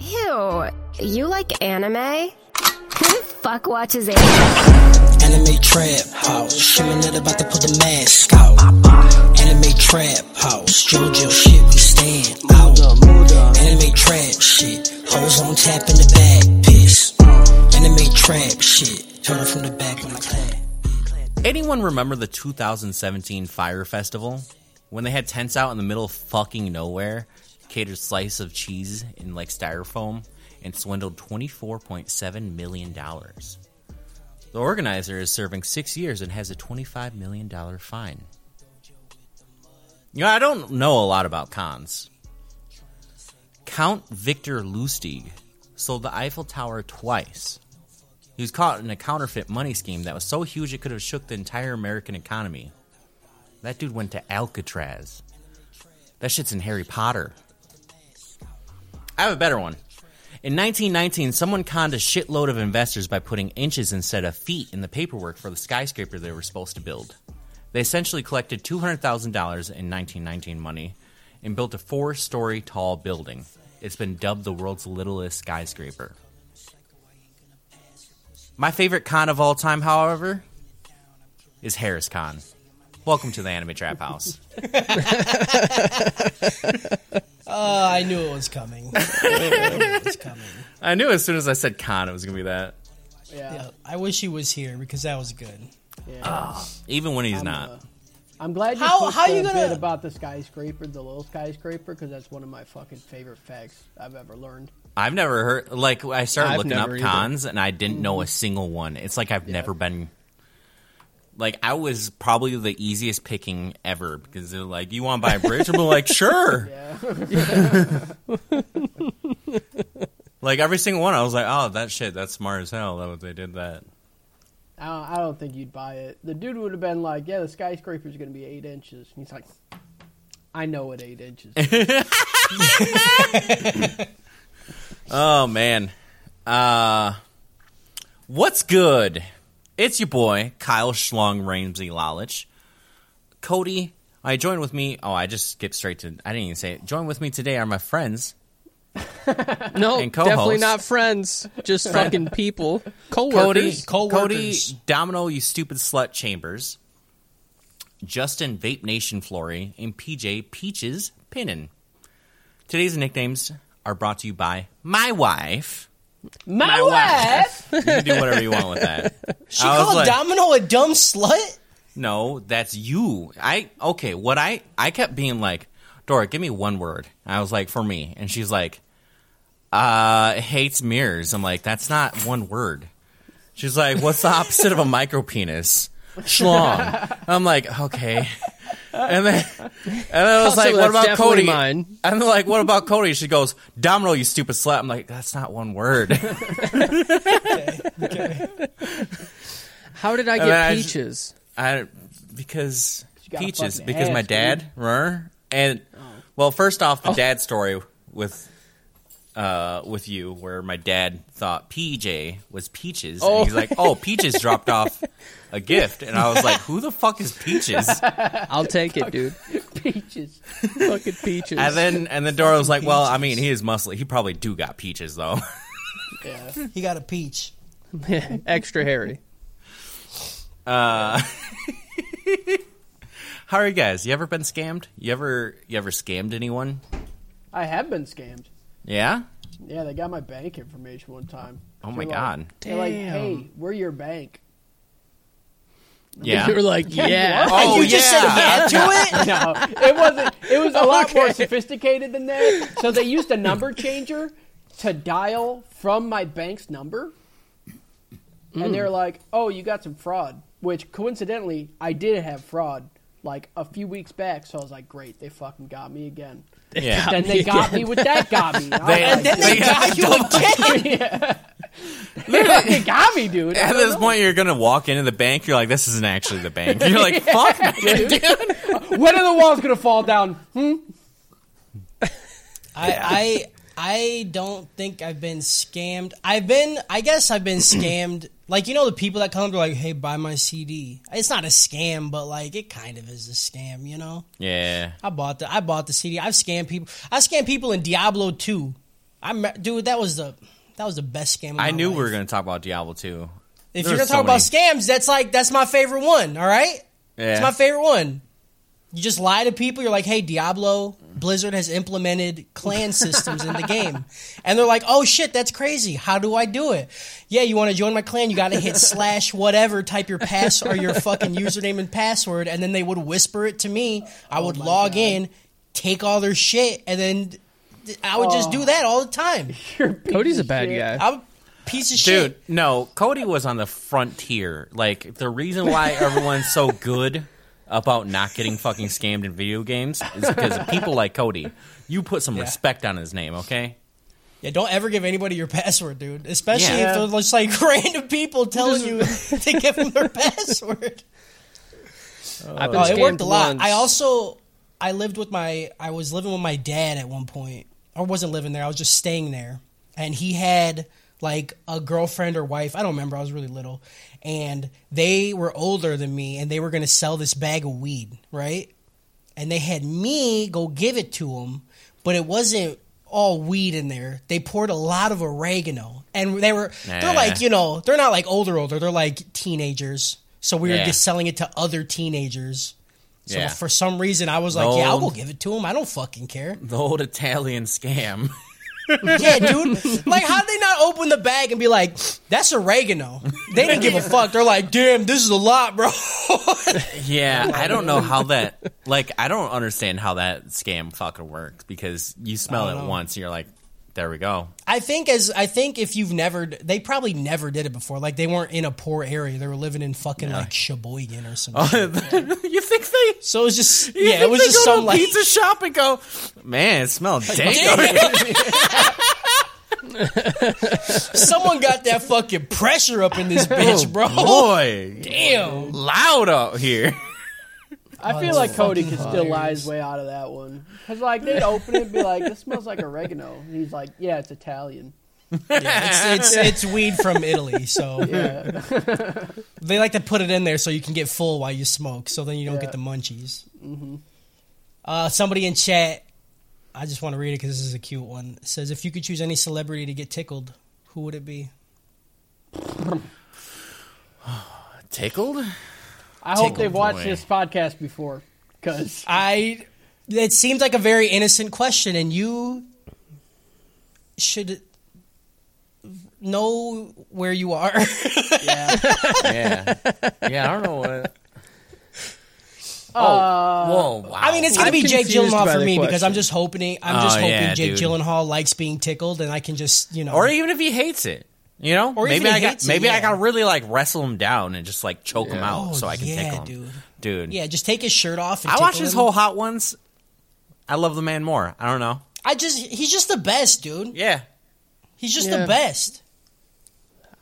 Ew, you like anime? Who the fuck watches anime? Anime trap house, Shimonette about to put the mask out. Anime trap house, JoJo shit, we stand out. Anime trap shit, hoes on tap in the back, piss. Anime trap shit, turn it from the back when I clap. Anyone remember the 2017 Fyre Festival? When they had tents out in the middle of fucking nowhere, catered slice of cheese in like styrofoam, and swindled $24.7 million. The organizer is serving six years and has a $25 million fine. You know, I don't know a lot about cons. Count Victor Lustig sold the Eiffel Tower twice. He was caught in a counterfeit money scheme that was so huge it could have shook the entire American economy. That dude went to Alcatraz. That shit's in Harry Potter. I have a better one. In 1919, someone conned a shitload of investors by putting inches instead of feet in the paperwork for the skyscraper they were supposed to build. They essentially collected $200,000 in 1919 money and built a four story tall building. It's been dubbed the world's littlest skyscraper. My favorite con of all time, however, is Harris Con. Welcome to the Anime Trap House. Uh, I knew it was coming. I knew it was coming. I knew as soon as I said con, it was going to be that. Yeah. Yeah, I wish he was here because that was good. yeah. Even when he's I'm, not. uh, I'm glad you How- put how the you gonna- bit about the skyscraper, the little skyscraper, because that's one of my fucking favorite facts I've ever learned. I've never heard, like, I started I've looking up never either. cons and I didn't know a single one. It's like I've never been. Like, I was probably the easiest picking ever because they're like, you want to buy a bridge? I'm like, sure. Yeah. Like, every single one, I was like, oh, that shit, that's smart as hell that they did that. I don't, I don't think you'd buy it. The dude would have been like, "Yeah, the skyscraper's going to be eight inches." And he's like, "I know it eight inches." Oh man. Uh what's good? It's your boy, Kyle Schlong Ramsey Lalich. Cody, I join with me. Oh, I just skipped straight to I didn't even say it. Join with me today are my friends. No, And definitely not friends. Just fucking people. Cody, Co-workers. Cody, Co-workers. Domino, you stupid slut Chambers. Justin Vape Nation Flory and PJ Peaches Pinnin. Today's nicknames are brought to you by my wife. My wife. You can do whatever you want with that. She I called like- Domino a dumb slut. No, that's you. I okay. What I I kept being like, Dora, give me one word. I was like, for me, and she's like, uh, hates mirrors. I'm like, that's not one word. She's like, what's the opposite of a micro penis? Schlong. I'm like, okay. And then, and then I was Also, like, what that's about definitely Cody? mine. And they're like, what about Cody? She goes, Domino, you stupid slut. I'm like, that's not one word. How did I get I just- peaches? I because peaches fucking because my dad? And oh. well, first off, the oh. dad story with uh with you where my dad thought PJ was peaches, Oh. and he's like, "Oh, peaches dropped off a gift," and I was like, "Who the fuck is peaches?" I'll take it, dude. Peaches. fucking peaches. And then and then Dora was like, "Well, I mean, he is muscly. He probably do got peaches though." Yeah. He got a peach. extra hairy. Uh, how are you guys? You ever been scammed? You ever you ever scammed anyone? I have been scammed. Yeah. Yeah, they got my bank information one time. Oh my They're like- god. They're like, "Hey, we're your bank." Yeah. You're like, yeah. Oh, you just yeah. said yeah to it. No, it wasn't. It was a lot more sophisticated than that. So they used a number changer to dial from my bank's number, and mm. they're like, "Oh, you got some fraud." Which coincidentally, I did have fraud like a few weeks back. So I was like, "Great, they fucking got me again." Yeah. Then they got me with that got me. And I was They- like, Then they They got you again. They got me, dude. At this know. point, you're gonna walk into the bank. You're like, "This isn't actually the bank." You're like, "Fuck, man, dude." when are the walls gonna fall down? Hmm? I, I I don't think I've been scammed. I've been, I guess I've been scammed. Like you know the people that come to like, hey, buy my CD. It's not a scam, but like it kind of is a scam. You know. Yeah. I bought the I bought the CD. I've scammed people. I scammed people in Diablo 2. I'm dude. That was the that was the best scam. I knew life. we were going to talk about Diablo 2. If There's you're gonna so talk about scams, that's like that's my favorite one. All right, Yeah. it's my favorite one. You just lie to people. You're like, "Hey, Diablo, Blizzard has implemented clan systems in the game," and they're like, "Oh shit, that's crazy. How do I do it?" Yeah, you want to join my clan? You got to hit slash whatever, type your pass or your fucking username and password, and then they would whisper it to me. I Oh would log in, take all their shit, and then I would just do that all the time. Cody's a bad guy. I'm a piece of Dude, shit. no, Cody was on the frontier. Like, the reason why everyone's so good about not getting fucking scammed in video games is because of people like Cody. You put some respect on his name, okay? Yeah, don't ever give anybody your password, dude. Especially Yeah. if they're just like random people telling you to give them their password. Oh. I've been Oh, it worked scammed a lot. once. I also I lived with my I was living with my dad at one point. I wasn't living there. I was just staying there. And he had like a girlfriend or wife. I don't remember. I was really little. And they were older than me and they were going to sell this bag of weed, right? And they had me go give it to them, but it wasn't all weed in there. They poured a lot of oregano. And they were Nah. they're like, you know, they're not like older older. They're like teenagers. So we were Yeah. just selling it to other teenagers. So Yeah. for some reason, I was like, "Yeah, I'll go give it to him. I don't fucking care." The old Italian scam. yeah, dude. Like, how did they not open the bag and be like, "That's oregano"? They didn't give a fuck. They're like, "Damn, this is a lot, bro." Yeah, I don't know how that. Like, I don't understand how that scam fucking works because you smell it know. once, and you're like, "There we go." I think as I think if you've never, they probably never did it before. Like they weren't in a poor area. They were living in fucking like Sheboygan or something. Oh, you think they? so it was just yeah, it was they just go to some a like pizza shop and go, man, it smells dank. someone got that fucking pressure up in this oh, bitch, bro. Boy, Damn. loud out here. I feel like Cody could still lie his way out of that one. Because, like, they'd open it and be like, this smells like oregano. And he's like, yeah, it's Italian. Yeah, it's, it's it's weed from Italy, so Yeah. they like to put it in there so you can get full while you smoke, so then you don't Yeah. get the munchies. Uh, somebody in chat, I just want to read it because this is a cute one. It says, "If you could choose any celebrity to get tickled, who would it be?" Tickled? I hope they've watched boy. this podcast before. Because I. It seems like a very innocent question, and you should know where you are. yeah. Yeah, yeah. I don't know what. Oh, Uh, whoa! Wow. I mean, it's gonna I'm be Jake confused Gyllenhaal for the me because. I'm just hoping. I'm just Oh, hoping yeah, Jake dude. Gyllenhaal likes being tickled, and I can just you know. or even if he hates it, you know, Or maybe he I got hates it, maybe I got to really like wrestle him down and just like choke him out Oh, so I can yeah, tickle him, dude. Dude, Yeah, just take his shirt off. And I watch his whole Hot Ones. I love the man more. I don't know. I just he's just the best, dude. Yeah, He's just Yeah. the best.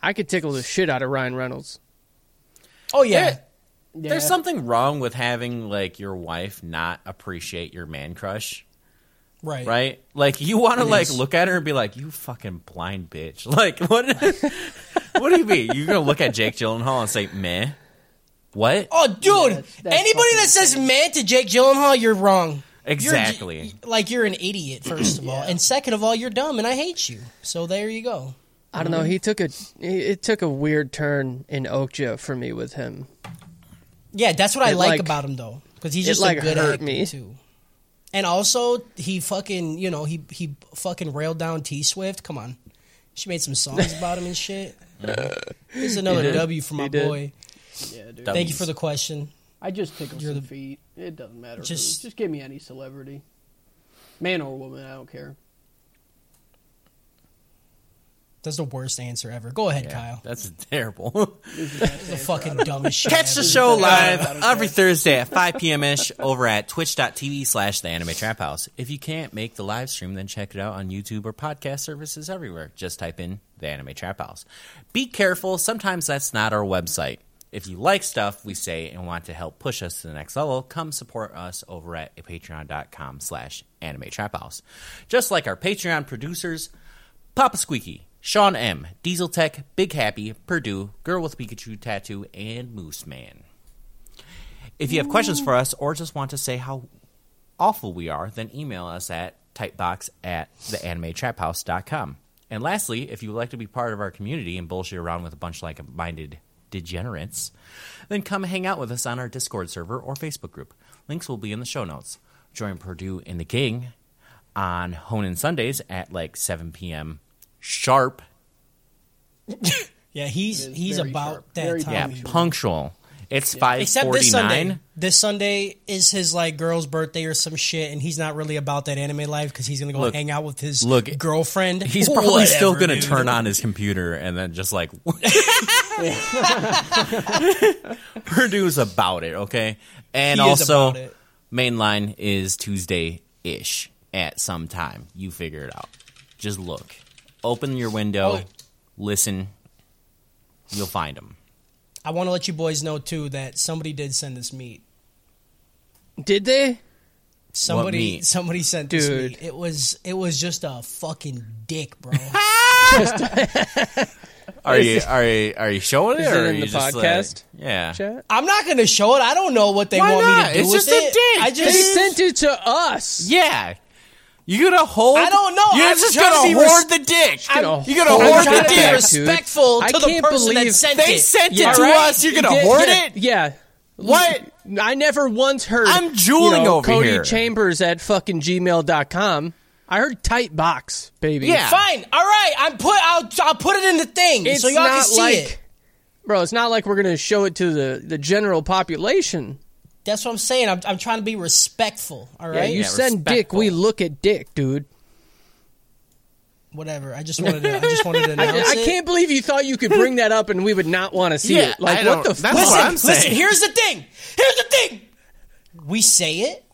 I could tickle the shit out of Ryan Reynolds. Oh yeah. There- There's something wrong with having like your wife not appreciate your man crush, right. right? Like you want to like is. look at her and be like, "You fucking blind bitch!" Like what? what do you mean? You're gonna look at Jake Gyllenhaal and say, "Meh"? What? Oh, dude! that's- that's anybody that says "man" to Jake Gyllenhaal, you're wrong. You're Exactly. like you're an idiot, first of all, and second of all, you're dumb, and I hate you. So there you go. I don't know. He took a it took a weird turn in Okja for me with him. Yeah, that's what I like, like- about him, though, because he's it, just like, a good hurt actor me. too. And also, he fucking, you know, he he fucking railed down T Swift. Come on, she made some songs about him and shit. This is another did. W for my boy. Yeah, dude. Thank you for the question. I just tickle You're some the- feet. It doesn't matter. Just- Just, just give me any celebrity. Man or woman, I don't care. That's the worst answer ever. Go ahead, Yeah, Kyle. that's terrible. This the best The answer. fucking dumbest shit. Catch the show live every. Thursday at 5 p.m. ish over at twitch.tv slash the anime trap house. If you can't make the live stream, then check it out on YouTube or podcast services everywhere. Just type in the anime trap house. Be careful, sometimes that's not our website. If you like stuff we say and want to help push us to the next level, come support us over at patreon.com slash anime trap house. Just like our Patreon producers, Papa Squeaky, Sean M, Diesel Tech, Big Happy, Purdue, Girl with Pikachu Tattoo, and Moose Man. If you have questions for us or just want to say how awful we are, then email us at tightbox at theanimetraphouse.com. And lastly, if you would like to be part of our community and bullshit around with a bunch of like-minded degenerates, then come hang out with us on our Discord server or Facebook group. Links will be in the show notes. Join Purdue and the Gang on Honin Sundays at like 7 p.m. sharp. Yeah, he's he's about sharp. that Very time. Yeah, punctual. It's Except this Sunday. 5:49. This Sunday is his like girl's birthday or some shit, and he's not really about that anime life because he's gonna go Look- hang out with his look, girlfriend. He's probably still going to dude. turn on his computer and then just like Purdue's about it, okay? And He also about it. mainline is Tuesday ish at some time. You figure it out. Just look. Open your window, Oh. listen. You'll find them. I want to let you boys know too that somebody did send us meat. Did they? Somebody, meat? somebody sent this meat. It was, it was just a fucking dick, bro. Are you are you are you showing it Is it or are in you the just like- podcast? yeah. Chat? I'm not gonna show it. I don't know what they Why want me to do It's with just a it. dick. I just They sent it to us. Yeah. You gonna hold? I don't know. You're I'm just trying to gonna be res- hoard the dick. gonna you gonna hoard the to be dick. dude. respectful I to the can't person that believe sent They it. sent it Yeah, to right? us. You're gonna Did- hoard did it? Yeah. What? I never once heard. I'm drooling you know, over Cody here. Chambers at fucking gmail.com. I heard tight box, baby. Yeah. Fine. All right. I'm put. I'll. I'll put it in the thing It's so y'all can not see like, it. bro. It's not like we're gonna show it to the the general population. That's what I'm saying. I'm. I'm trying to be respectful. All right. Yeah, you Yeah, send dick, we look at dick, dude. Whatever. I just wanted to. I just wanted to announce I it. can't believe you thought you could bring that up and we would not want to see Yeah, it. Like, I what the that's fuck? what Listen. I'm saying. listen. Here's the thing. Here's the thing. We say it,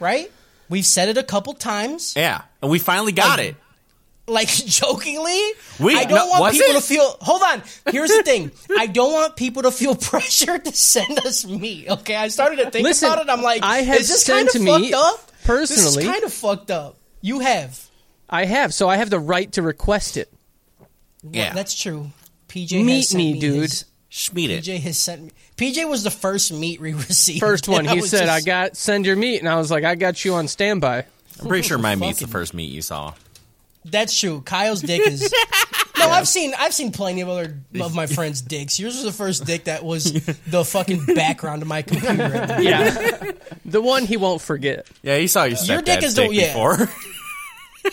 right? We've said it a couple times. Yeah, and we finally got it. Like jokingly. We- I don't no, want people it? to feel. Hold on. Here's the thing. I don't want people to feel pressure to send us meat. Okay, I started to think Listen, about it. I'm like, I have is this sent kind of fucked up? personally. this is kind of fucked up. You have. I have, so I have the right to request it. Yeah, that's true. PJ Meet has sent me, me dude. his- Schmeat it. PJ has sent me. PJ was the first meat we received. First one, and I he said, just- "I got send your meat," and I was like, "I got you on standby." I'm pretty sure my meat's the first meat you saw. That's true. Kyle's dick is. No, I've seen I've seen plenty of other of my friends' dicks. Yours was the first dick that was the fucking background of my computer. Yeah, the one he won't forget. Yeah, he saw your Your dick stepdad's is the- dick yeah. before.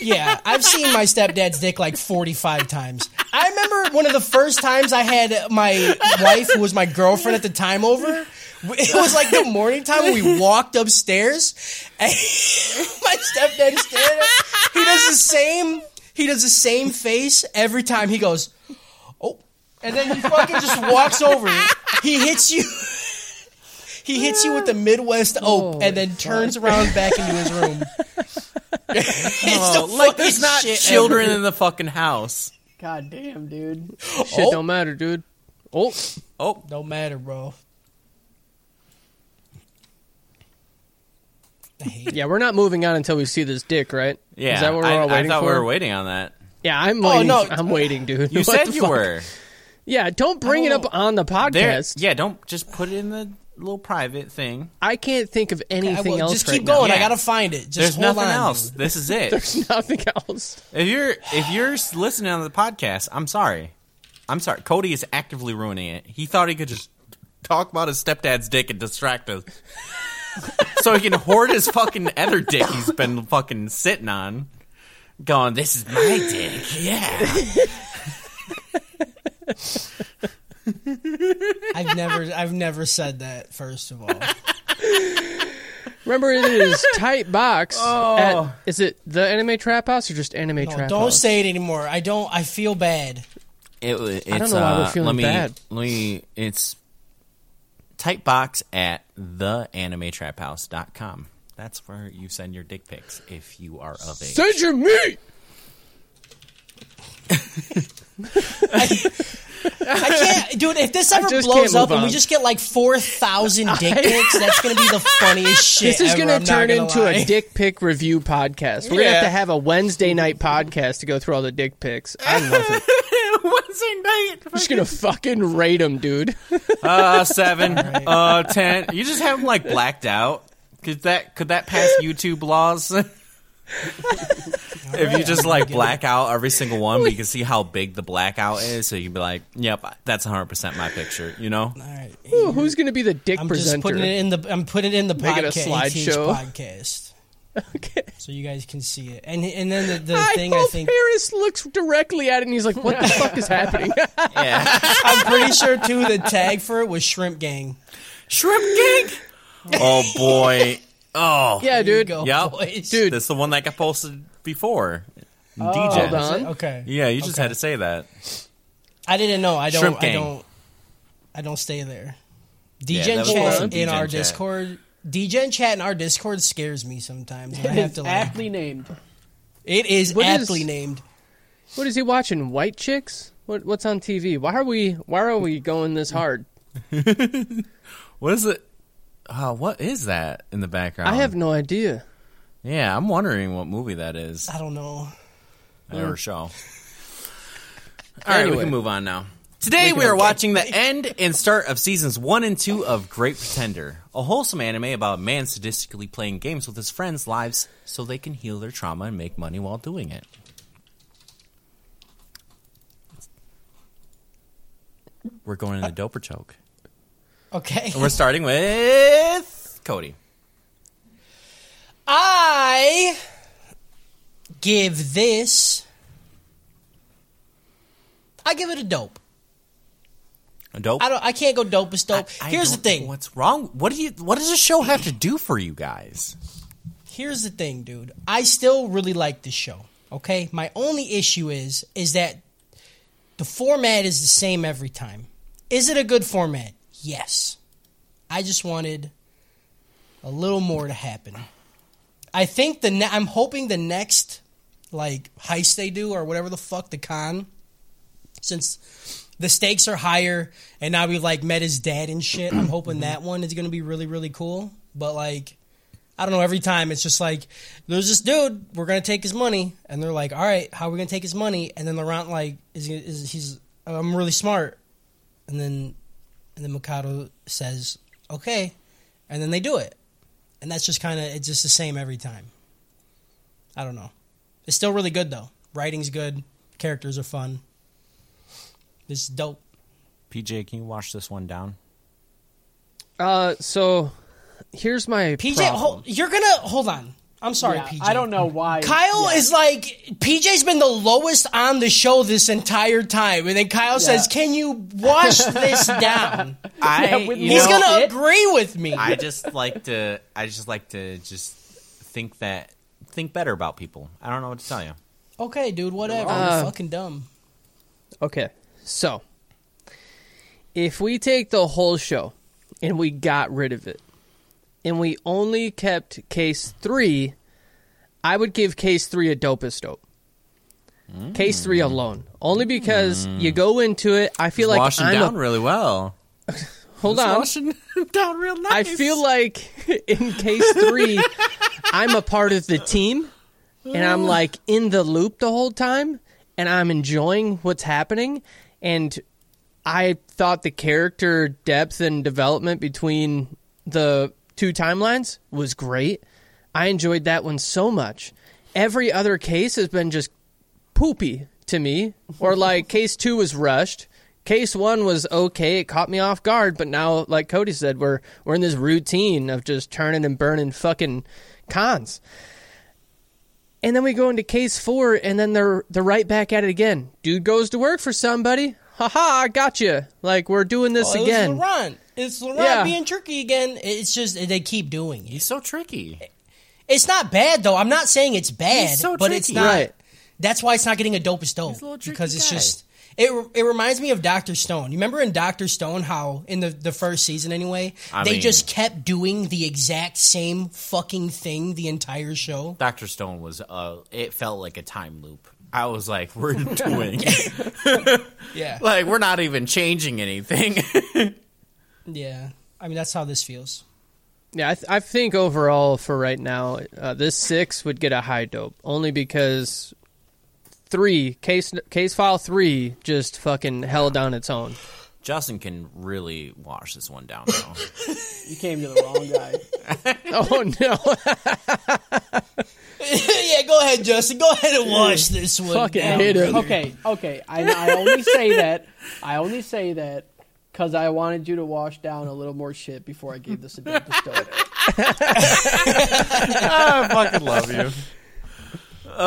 Yeah, I've seen my stepdad's dick like 45 times. I remember one of the first times I had my wife, who was my girlfriend at the time, over. It was like the morning time when we walked upstairs, and my stepdad stared at He does the same. He does the same face every time. He goes, "Oh," and then he fucking just walks over. He hits you. He hits you with the Midwest ope, oh and then turns around back into his room. It's the Oh, like there's not shit children ever. in the fucking house. God damn, dude. Oh. Shit Oh. don't matter, dude. Oh, Oh, Don't matter, bro. I hate it. Yeah, we're not moving on until we see this dick, right? yeah. Is that what we're I, all I waiting thought for? we were waiting on that. Yeah, I'm Oh, waiting. no. I'm waiting, dude. You What said the you fuck? were. Yeah, don't bring it don't up on the There, podcast. yeah, don't just put it in the little private thing. I can't think of anything will- else just right keep now. going. I gotta find it. Just There's hold nothing on, else. dude. This is it. There's nothing else. If you're if you're listening on the podcast, I'm sorry. I'm sorry. Cody is actively ruining it. He thought he could just talk about his stepdad's dick and distract us. So he can hoard his fucking other dick he's been fucking sitting on. Going, this is my dick. Yeah. I've never, I've never said that. First of all, Remember, it is tight box. At, is it the anime trap house or just anime no, trap don't house? say it anymore. I don't. I feel bad. It, it's, I don't know why we're uh, feeling let me, bad. Let me, it's tight box at theanimetraphouse.com. That's where you send your dick pics if you are of age. Send your meat. I can't, dude. If this ever blows up and we just get like four thousand dick pics, that's gonna be the funniest shit. This is ever, going I'm to turn gonna into lie. a dick pic review podcast. We're going to have to have a Wednesday night podcast to go through all the dick pics. I love it. Wednesday night. I'm just going to fucking rate them, dude. Uh, seven, uh, ten. You just have them like blacked out. Could that could that pass YouTube laws? If you just like black out every single one, but you can see how big the blackout is, so you can be like, "Yep, that's 100 percent my picture." You know? All right. Ooh, who's going to be the dick I'm presenter? just putting it in the. I'm putting it in the Make it a podcast. slideshow. podcast, okay. so you guys can see it. And and then the, the I thing I hope think Harris looks directly at it and he's like, "What the fuck is happening?" Yeah. I'm pretty sure too. The tag for it was Shrimp Gang. Shrimp Gang. Oh boy. Oh. yeah, dude. go, Yep. boys. Dude. That's the one that got posted before. Oh. DJ. Hold on. Okay. Yeah, you just Okay. had to say that. I didn't know. I don't. Shrimp I don't. I don't stay there. DJ that was chat awesome. in DJ our chat. Discord. DJ chat in our Discord scares me sometimes. I have It's to like. aptly named. It is What is- aptly named. What is he watching? White chicks? What What's on TV? Why are we Why are we going this hard? What is it? Uh, what is that in the background? I have no idea. Yeah, I'm wondering what movie that is. I don't know. Or show. All right, we can move on now. Today we are watching the end and start of seasons one and two of Great Pretender, a wholesome anime about a man sadistically playing games with his friends' lives so they can heal their trauma and make money while doing it. We're going in the doper choke. Okay. And we're starting with Cody. I give this. I give it a dope. A dope. I don't. I can't go dope as dope. I Here's the thing. What's wrong? What do you? What does the show have to do for you guys? Here's the thing, dude. I still really like this show. Okay, my only issue is is that the format is the same every time. Is it a good format? Yes. I just wanted a little more to happen. I think the ne- I'm hoping the next like heist they do or whatever the fuck the con, since the stakes are higher and now we've like met his dad and shit. I'm hoping that one is gonna be really really cool. But like I don't know. Every time it's just like there's this dude. We're gonna take his money, and they're like, "All right, how are we gonna take his money?" And then Laurent like is, is he's I'm really smart, and then and then Makoto says, "Okay," and then they do it, and that's just kind of it's just the same every time. I don't know. It's still really good though. Writing's good. Characters are fun. This is dope. PJ, can you wash this one down? Uh, so here's my PJ, problem. hold, you're gonna hold on. I'm sorry, Yeah, PJ. I don't know why. Kyle yeah. is like PJ's been the lowest on the show this entire time, and then Kyle says, "Can you wash this down?" I, you He's know, gonna it- agree with me. I just like to. I just like to just think that think better about people. I don't know what to tell you. okay, dude, whatever. Uh, You're fucking dumb. Okay, so if we take the whole show and we got rid of it, and we only kept case three, I would give case three a dopest dope. Case three mm. alone, only because mm. you go into it. I feel like washing I'm down a, really well. hold It's on. washing down real nice. I feel like in case three, I'm a part of the team, and I'm like in the loop the whole time, and I'm enjoying what's happening. And I thought the character depth and development between the two timelines was great. I enjoyed that one so much. Every other case has been just poopy to me, or like case two was rushed. Case one was okay; it caught me off guard. But now, like Cody said, we're we're in this routine of just turning and burning fucking cons. And then we go into case four, and then they're they're right back at it again. Dude goes to work for somebody. Haha, I got you. Like we're doing this Oh, again. It's Laurent. It's Laurent Yeah. being tricky again. It's just they keep doing it. he's so tricky. It's not bad though. I'm not saying it's bad, He's so but it's not. Right. That's why it's not getting a dopest dope He's a little tricky because it's guy. just it. It reminds me of Doctor Stone. You remember in Doctor Stone how in the the first season anyway I they mean- just kept doing the exact same fucking thing the entire show. Doctor Stone was. Uh, it felt like a time loop. I was like, we're doing. Yeah, like we're not even changing anything. yeah. I mean that's how this feels. Yeah, I, th- I think overall for right now, uh, this six would get a high dope only because three case case file three just fucking held on its own. Justin can really wash this one down though. You came to the wrong guy. Oh no! yeah, go ahead, Justin. Go ahead and watch this one. Fucking now. hit him. Okay, okay. I, I only say that. I only say that because I wanted you to wash down a little more shit before I gave this a dope stove. I fucking love you.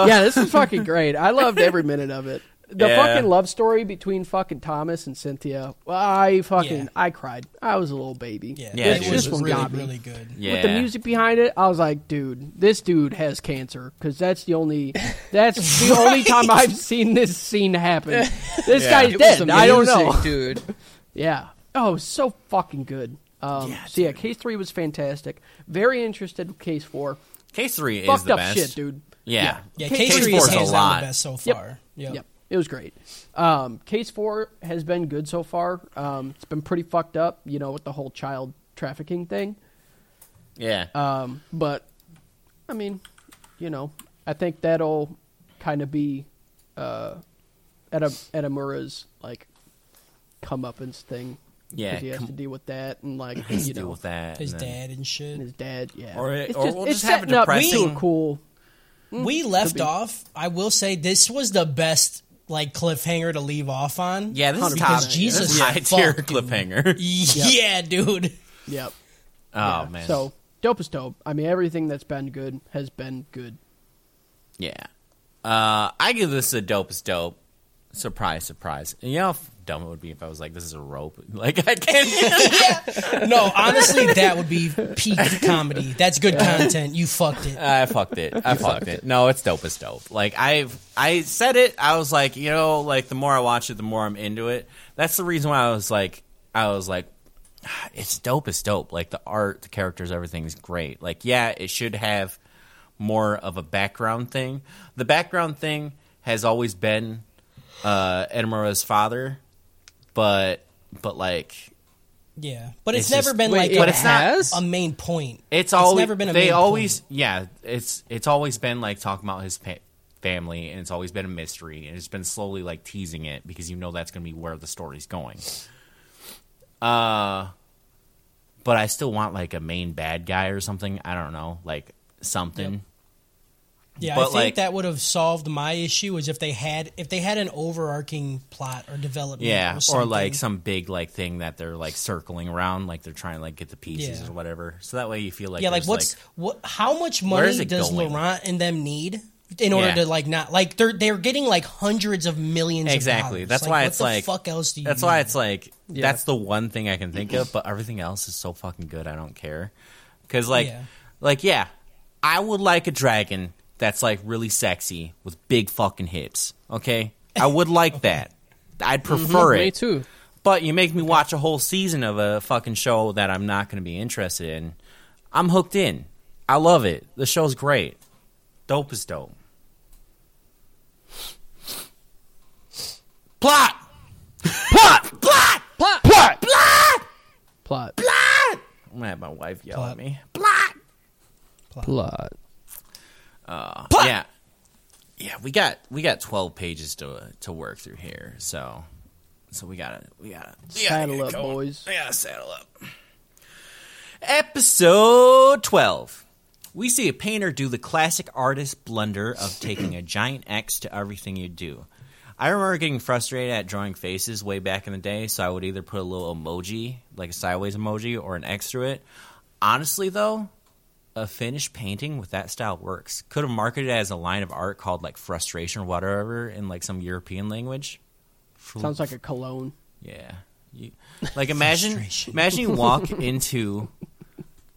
yeah, this is fucking great. I loved every minute of it. The Yeah. fucking love story between fucking Thomas and Cynthia. I fucking Yeah. I cried. I was a little baby. Yeah, Yeah, it was This one really, got me. really good. Yeah. With the music behind it, I was like, dude, this dude has cancer because that's the only that's the only time I've seen this scene happen. This Yeah. guy's dead. the I don't know. dude. Yeah. Oh, so fucking good. Um, so yeah, case three was fantastic. Very interested in case four. Case three is Fucked the up best. shit, dude. Yeah. Yeah, Case Case, 3 four is is a lot. the best so Yep. far. Yep. Yep. It was great. Um, case four has been good so far. Um, it's been pretty fucked up, you know, with the whole child trafficking thing. Yeah. Um, but I mean, you know, I think that'll kind of be uh, Edam- Edamura's like comeuppance thing. 'cause Yeah, he has com- to deal with that and like Has to you deal know with that. His and dad and shit. and his dad. Yeah, Or it- it's or just, we'll it's just have a setting up to depressing- a cool. we left off. I will say this was the best like cliffhanger to leave off on. Yeah, this is 100%. top. Because Jesus this high tier fucking- cliffhanger. Yeah, dude. Yep. Oh Yeah. man. So dope is dope. I mean, everything that's been good has been good. Yeah. Uh, I give this a dope as dope. Surprise, surprise. And you know how dumb it would be if I was like, this is a rope. Like, I can't. No, honestly, that would be peak comedy. That's good content. You fucked it. I fucked it. I fucked it. No, it's dope as dope. Like, I've, I said it. I was like, you know, like, the more I watch it, the more I'm into it. That's the reason why I was like, I was like, it's dope as dope. Like, the art, the characters, everything's great. Like, yeah, it should have more of a background thing. The background thing has always been uh Edamura's father, but but like Yeah, but it's, It's never just- been Wait, like but a, it's not- has? a main point. it's always never been a they main always point. yeah it's it's always been like talking about his pa- family and it's always been a mystery and it's been slowly like teasing it because you know that's going to be where the story's going uh but i still want like a main bad guy or something i don't know like something Yeah, But, I think like- that would have solved my issue is if they had if they had an overarching plot or development. yeah or, or, like some big like thing that they're like circling around like they're trying to like get the pieces Yeah. or whatever so that way you feel like yeah, like there's, what's what? How much money does going? Laurent and them need in order Yeah. to like not like they're they're getting like hundreds of millions. Exactly. Of. That's Like, why what it's the like- fuck else do you? That's need? why it's like that's the one thing I can think of, but everything else is so fucking good. I don't care because like Yeah. like yeah, I would like a dragon that's like really sexy with big fucking hips. Okay, I would like that. I'd mm-hmm. prefer Me it. too. But you make me watch a whole season of a fucking show that I'm not going to be interested in. I'm hooked in. I love it. The show's great. Dope is dope. Plot. Plot. Plot. Plot. Plot. Plot. Plot. Plot. I'm gonna have my wife yell Plot. at me. Plot. Plot. Uh, yeah. Yeah, we got we got 12 pages to to work through here. So so we got to we got to Saddle up, boys. I gotta saddle up. Episode 12. We see a painter do the classic artist blunder of taking a giant X to everything you do. I remember getting frustrated at drawing faces way back in the day, so I would either put a little emoji, like a sideways emoji, or an X through it. Honestly, though, a finished painting with that style works. Could have marketed it as a line of art called like frustration or whatever in like some European language. Sounds like a cologne. Yeah. You, like imagine imagine you walk into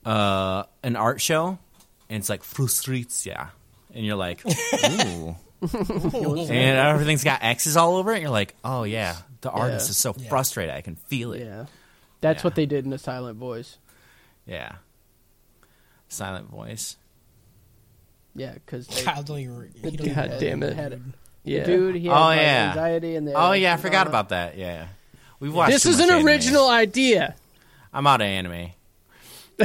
uh, an art show and it's like frustratia and you're like, ooh. and everything's got X's all over it. And you're like, oh yeah, the artist is so Yeah. frustrated. I can feel it. Yeah. That's Yeah. what they did in a silent voice. Yeah. Silent voice. Yeah, because Kyle, don't even. he don't even- God damn it. Had it. Yeah. Dude, he had Oh, yeah. anxiety and the Oh yeah, I forgot about that. Yeah. We watched This is an anime. original idea. I'm out of anime.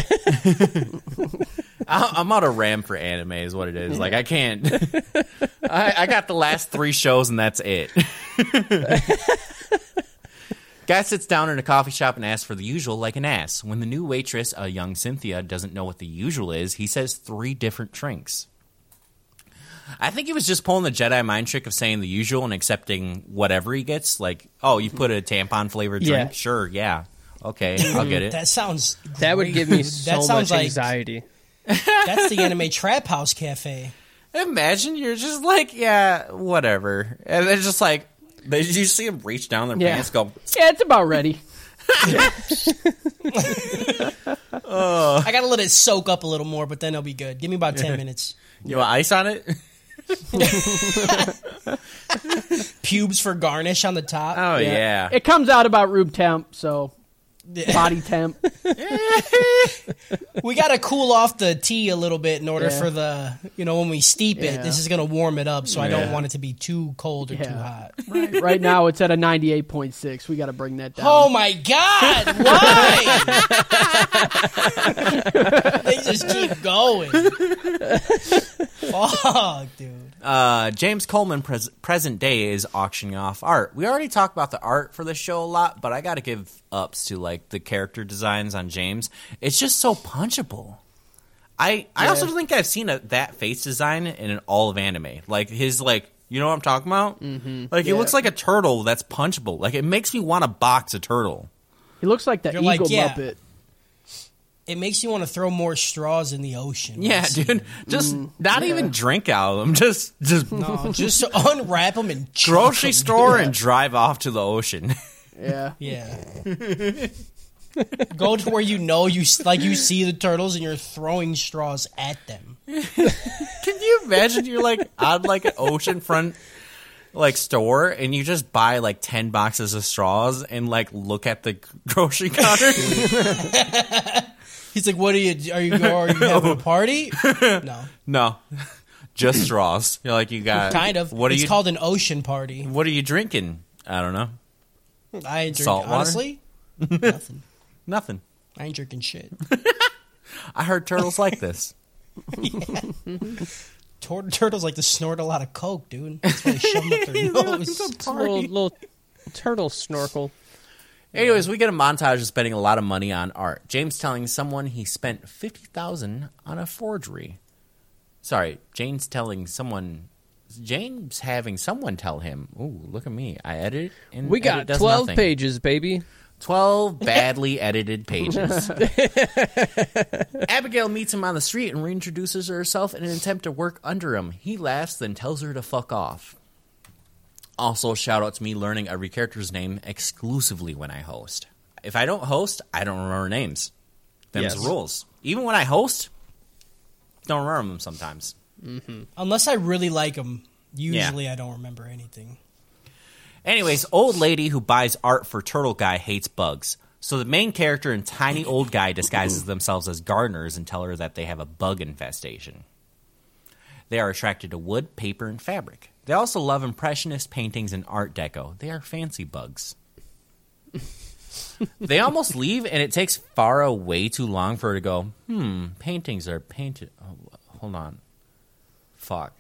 I- I'm out of RAM for anime, is what it is. Like I can't. I, I got the last three shows, and that's it. Guy sits down in a coffee shop and asks for the usual, like an ass. When the new waitress, a young Cynthia, doesn't know what the usual is, he says three different drinks. I think he was just pulling the Jedi mind trick of saying the usual and accepting whatever he gets. Like, oh, you put a tampon flavored Yeah. drink? Sure, yeah. Okay, I'll get it. That sounds. That would great, give me so that sounds much like anxiety. that's the anime trap house cafe. Imagine you're just like, yeah, whatever. And then just like, they, you see him reach down their Yeah. pants, go, Yeah, it's about ready. I gotta let it soak up a little more, but then it'll be good. Give me about ten minutes. you want ice on it? Pubes for garnish on the top. Oh, yeah. It comes out about room temp, so body temp. we gotta cool off the tea a little bit in order Yeah. for the you know when we steep it. This is gonna warm it up, so I don't want it to be too cold or too hot. Right, right now, it's at a 98.6. We got to bring that down. Oh my god! Why? they just keep going. Fuck, dude. Uh, James Coleman, pres- present day, is auctioning off art. We already talked about the art for the show a lot, but I got to give ups to like the character designs on James. It's just so punchable. I I also think I've seen a, that face design in all of anime. Like his like, you know what I'm talking about? Mm-hmm. Like he Yeah. looks like a turtle that's punchable. Like it makes me want to box a turtle. He looks like that You're Eagle like, yeah. Muppet. It makes you want to throw more straws in the ocean. Yeah, dude. Just not even drink out of them. Just just No, just unwrap them and grocery grocery 'em. store and drive off to the ocean. Yeah. Yeah. Go to where you know you like you see the turtles and you're throwing straws at them. Can you imagine you're like on like an oceanfront like store and you just buy like 10 boxes of straws and like look at the grocery counter? He's like, "What are you? Are you? Are you having a party? No, no. Just straws. You're like you got kind of. What are it's you called an ocean party. What are you drinking? I don't know. I ain't drinking. Salt water? Honestly, nothing. Nothing. I ain't drinking shit. I heard turtles like this. Tur- turtles like to snort a lot of coke, dude. That's why they shove them up their nose. Little, little turtle snorkel. Anyways, we get a montage of spending a lot of money on art. James telling someone he spent 50000 on a forgery. Sorry, James telling someone James having someone tell him, "Ooh, look at me. I edit and We got edit 12 nothing." pages, baby. 12 badly edited pages. Abigail meets him on the street and reintroduces herself in an attempt to work under him. He laughs, then tells her to fuck off. Also, shout out to me learning every character's name exclusively when I host. If I don't host, I don't remember names. Them's Yes. the rules. Even when I host, don't remember them sometimes. Unless I really like them, usually I don't remember anything. Anyways, old lady who buys art for Turtle Guy hates bugs. So the main character and tiny old guy disguises themselves as gardeners and tell her that they have a bug infestation. They are attracted to wood, paper, and fabric. They also love impressionist paintings and art deco. They are fancy bugs. they almost leave, and it takes Farah way too long for her to go, hmm, paintings are painted. Oh, hold on. Fuck.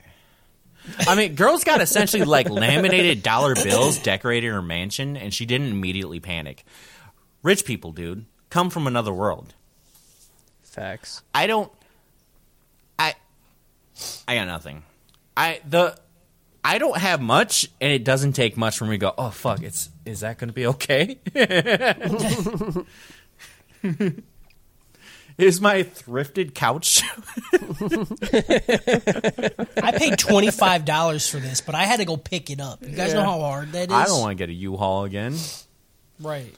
I mean, girl's got essentially like laminated dollar bills decorating her mansion, and she didn't immediately panic. Rich people, dude, come from another world. Facts. I don't. I. I got nothing. I the. I don't have much, and it doesn't take much for me to go. Oh fuck! It's is that going to be okay? is my thrifted couch? I paid twenty five dollars for this, but I had to go pick it up. You guys know how hard that is. I don't want to get a U-Haul again. Right.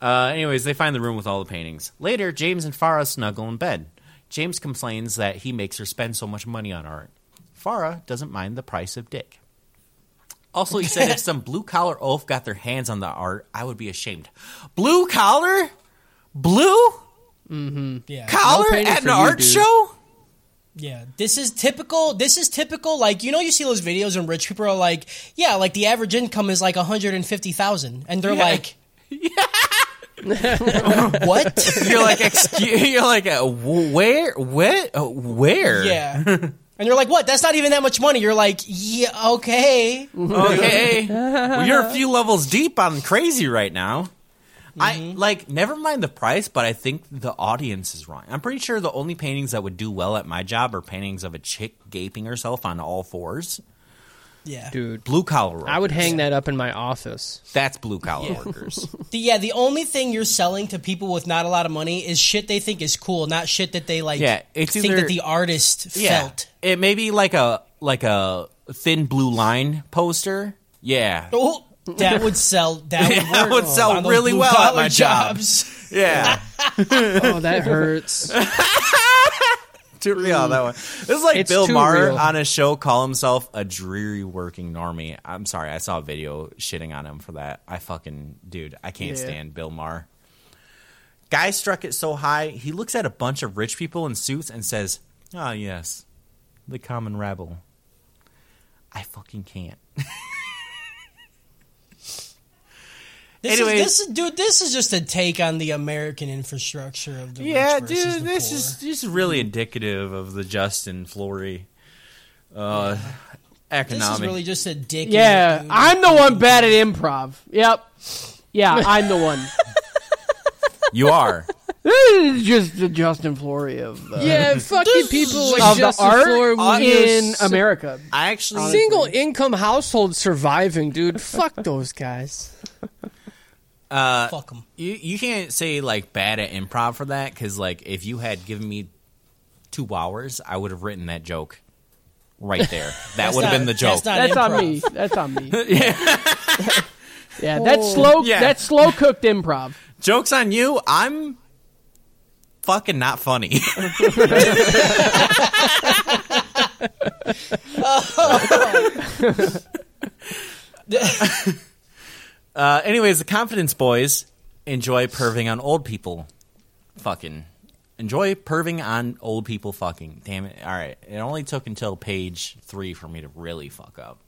Uh, anyways, they find the room with all the paintings. Later, James and Farah snuggle in bed. James complains that he makes her spend so much money on art. Farah doesn't mind the price of dick. Also, he said if some blue collar oaf got their hands on the art, I would be ashamed. Blue collar? Blue Yeah. collar at an art show? Yeah, this is typical. This is typical. Like you know, you see those videos and rich people are like, "Yeah, like the average income is like one hundred and fifty thousand, and they're like, "What? You're like, excuse, you're like, uh, where, where, uh, where? yeah." And you're like, "What? That's not even that much money." You're like, "Yeah, okay." Okay. well, you're a few levels deep on crazy right now. I mm-hmm. like never mind the price, but I think the audience is wrong. I'm pretty sure the only paintings that would do well at my job are paintings of a chick gaping herself on all fours. Yeah. Dude, Blue collar workers. I would hang that up in my office. That's blue collar Yeah. workers. The, yeah, the only thing you're selling to people with not a lot of money is shit they think is cool, not shit that they like. Yeah, it's think either- that the artist yeah, felt. it may be like a like a thin blue line poster. Yeah, Oh, that would sell. That would, Yeah, that would sell on really well at blue-collar my job. jobs. yeah. Oh, that hurts. too real on that one. This is like It's Bill too Maher real. on a show call himself a dreary working normie. I'm sorry, I saw a video shitting on him for that. I fucking dude, I can't Yeah. stand Bill Maher. Guy struck it so high, he looks at a bunch of rich people in suits and says, "Ah, yes, the common rabble." I fucking can't. This Anyways. is, this is, dude. This is just a take on the American infrastructure of the Yeah, rich dude, the this poor. is this is really indicative of the Justin Flory uh, This economic. is really just a dick. Yeah, dude. I'm the one bad at improv. Yep. Yeah, I'm the one. you are. This is just the Justin Flory of, uh, Yeah, fucking people like of the art Floor uh, in America. I actually Single income household surviving, dude. Fuck those guys. Uh, fuck them. You you can't say like bad at improv for that because like if you had given me two hours, I would have written that joke right there. That would have been the joke. That's, That's on me. That's on me. yeah. yeah, that's slow. Yeah. That's slow cooked improv. Jokes on you. I'm fucking not funny. Uh, anyways, the Confidence Boys enjoy perving on old people. Fucking enjoy perving on old people. Fucking damn it! All right, it only took until page three for me to really fuck up.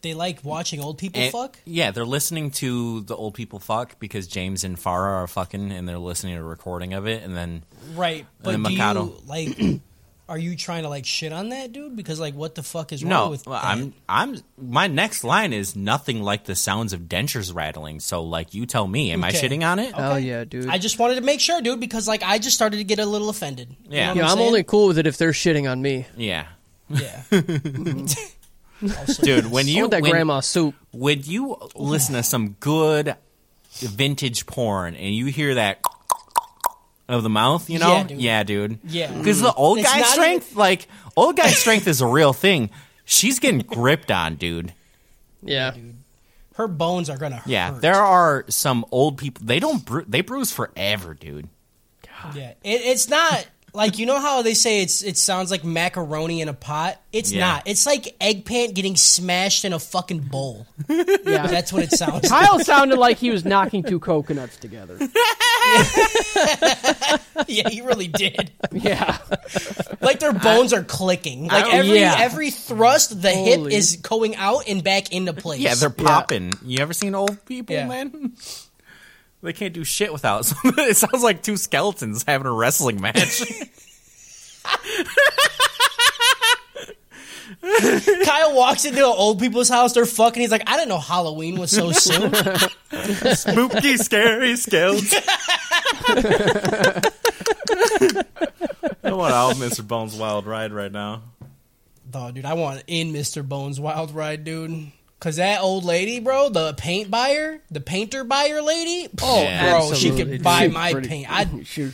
They like watching old people And- fuck. Yeah, they're listening to the old people fuck because James and Farah are fucking, and they're listening to a recording of it, and then Right, but then do Makoto. you like? Are you trying to like shit on that dude? Because like, what the fuck is wrong no, with? well, that? I'm I'm my next line is nothing like the sounds of dentures rattling. So like, you tell me, am I shitting on it? Hell yeah, dude. I just wanted to make sure, dude, because like I just started to get a little offended. You Yeah. know yeah, I'm saying? only cool with it if they're shitting on me. Yeah, yeah. Also, dude. When you that when, grandma soup. when you listen to some good vintage porn and you hear that of the mouth, you know, Yeah, dude. dude. Yeah. Because the old It's guy not strength, like old guy strength, is a real thing. She's getting gripped on, dude. Yeah. Dude. Her bones are gonna hurt. Yeah, hurt. there are some old people. They don't. Bru- they bruise forever, dude. Yeah, it, it's not like you know how they say it's it sounds like macaroni in a pot. It's Yeah. not. It's like eggplant getting smashed in a fucking bowl. Yeah. That's what it sounds. like. Kyle sounded like he was knocking two coconuts together. Yeah, he really did. Yeah. Like their bones are clicking. Like I- every yeah. every thrust, the hip Holy. is going out and back into place. Yeah, they're popping. You ever seen old people, Yeah. man? They can't do shit without. it sounds like two skeletons having a wrestling match. Kyle walks into an old people's house. They're fucking. He's like, I didn't know Halloween was so soon. Spooky, scary skeletons. I want out Mr. Bones Wild Ride right now. oh, dude, I want in Mr. Bones Wild Ride, dude. Cause that old lady, bro, the paint buyer, the painter buyer lady, oh, Yeah, bro, she could buy She's my pretty- paint. I'd,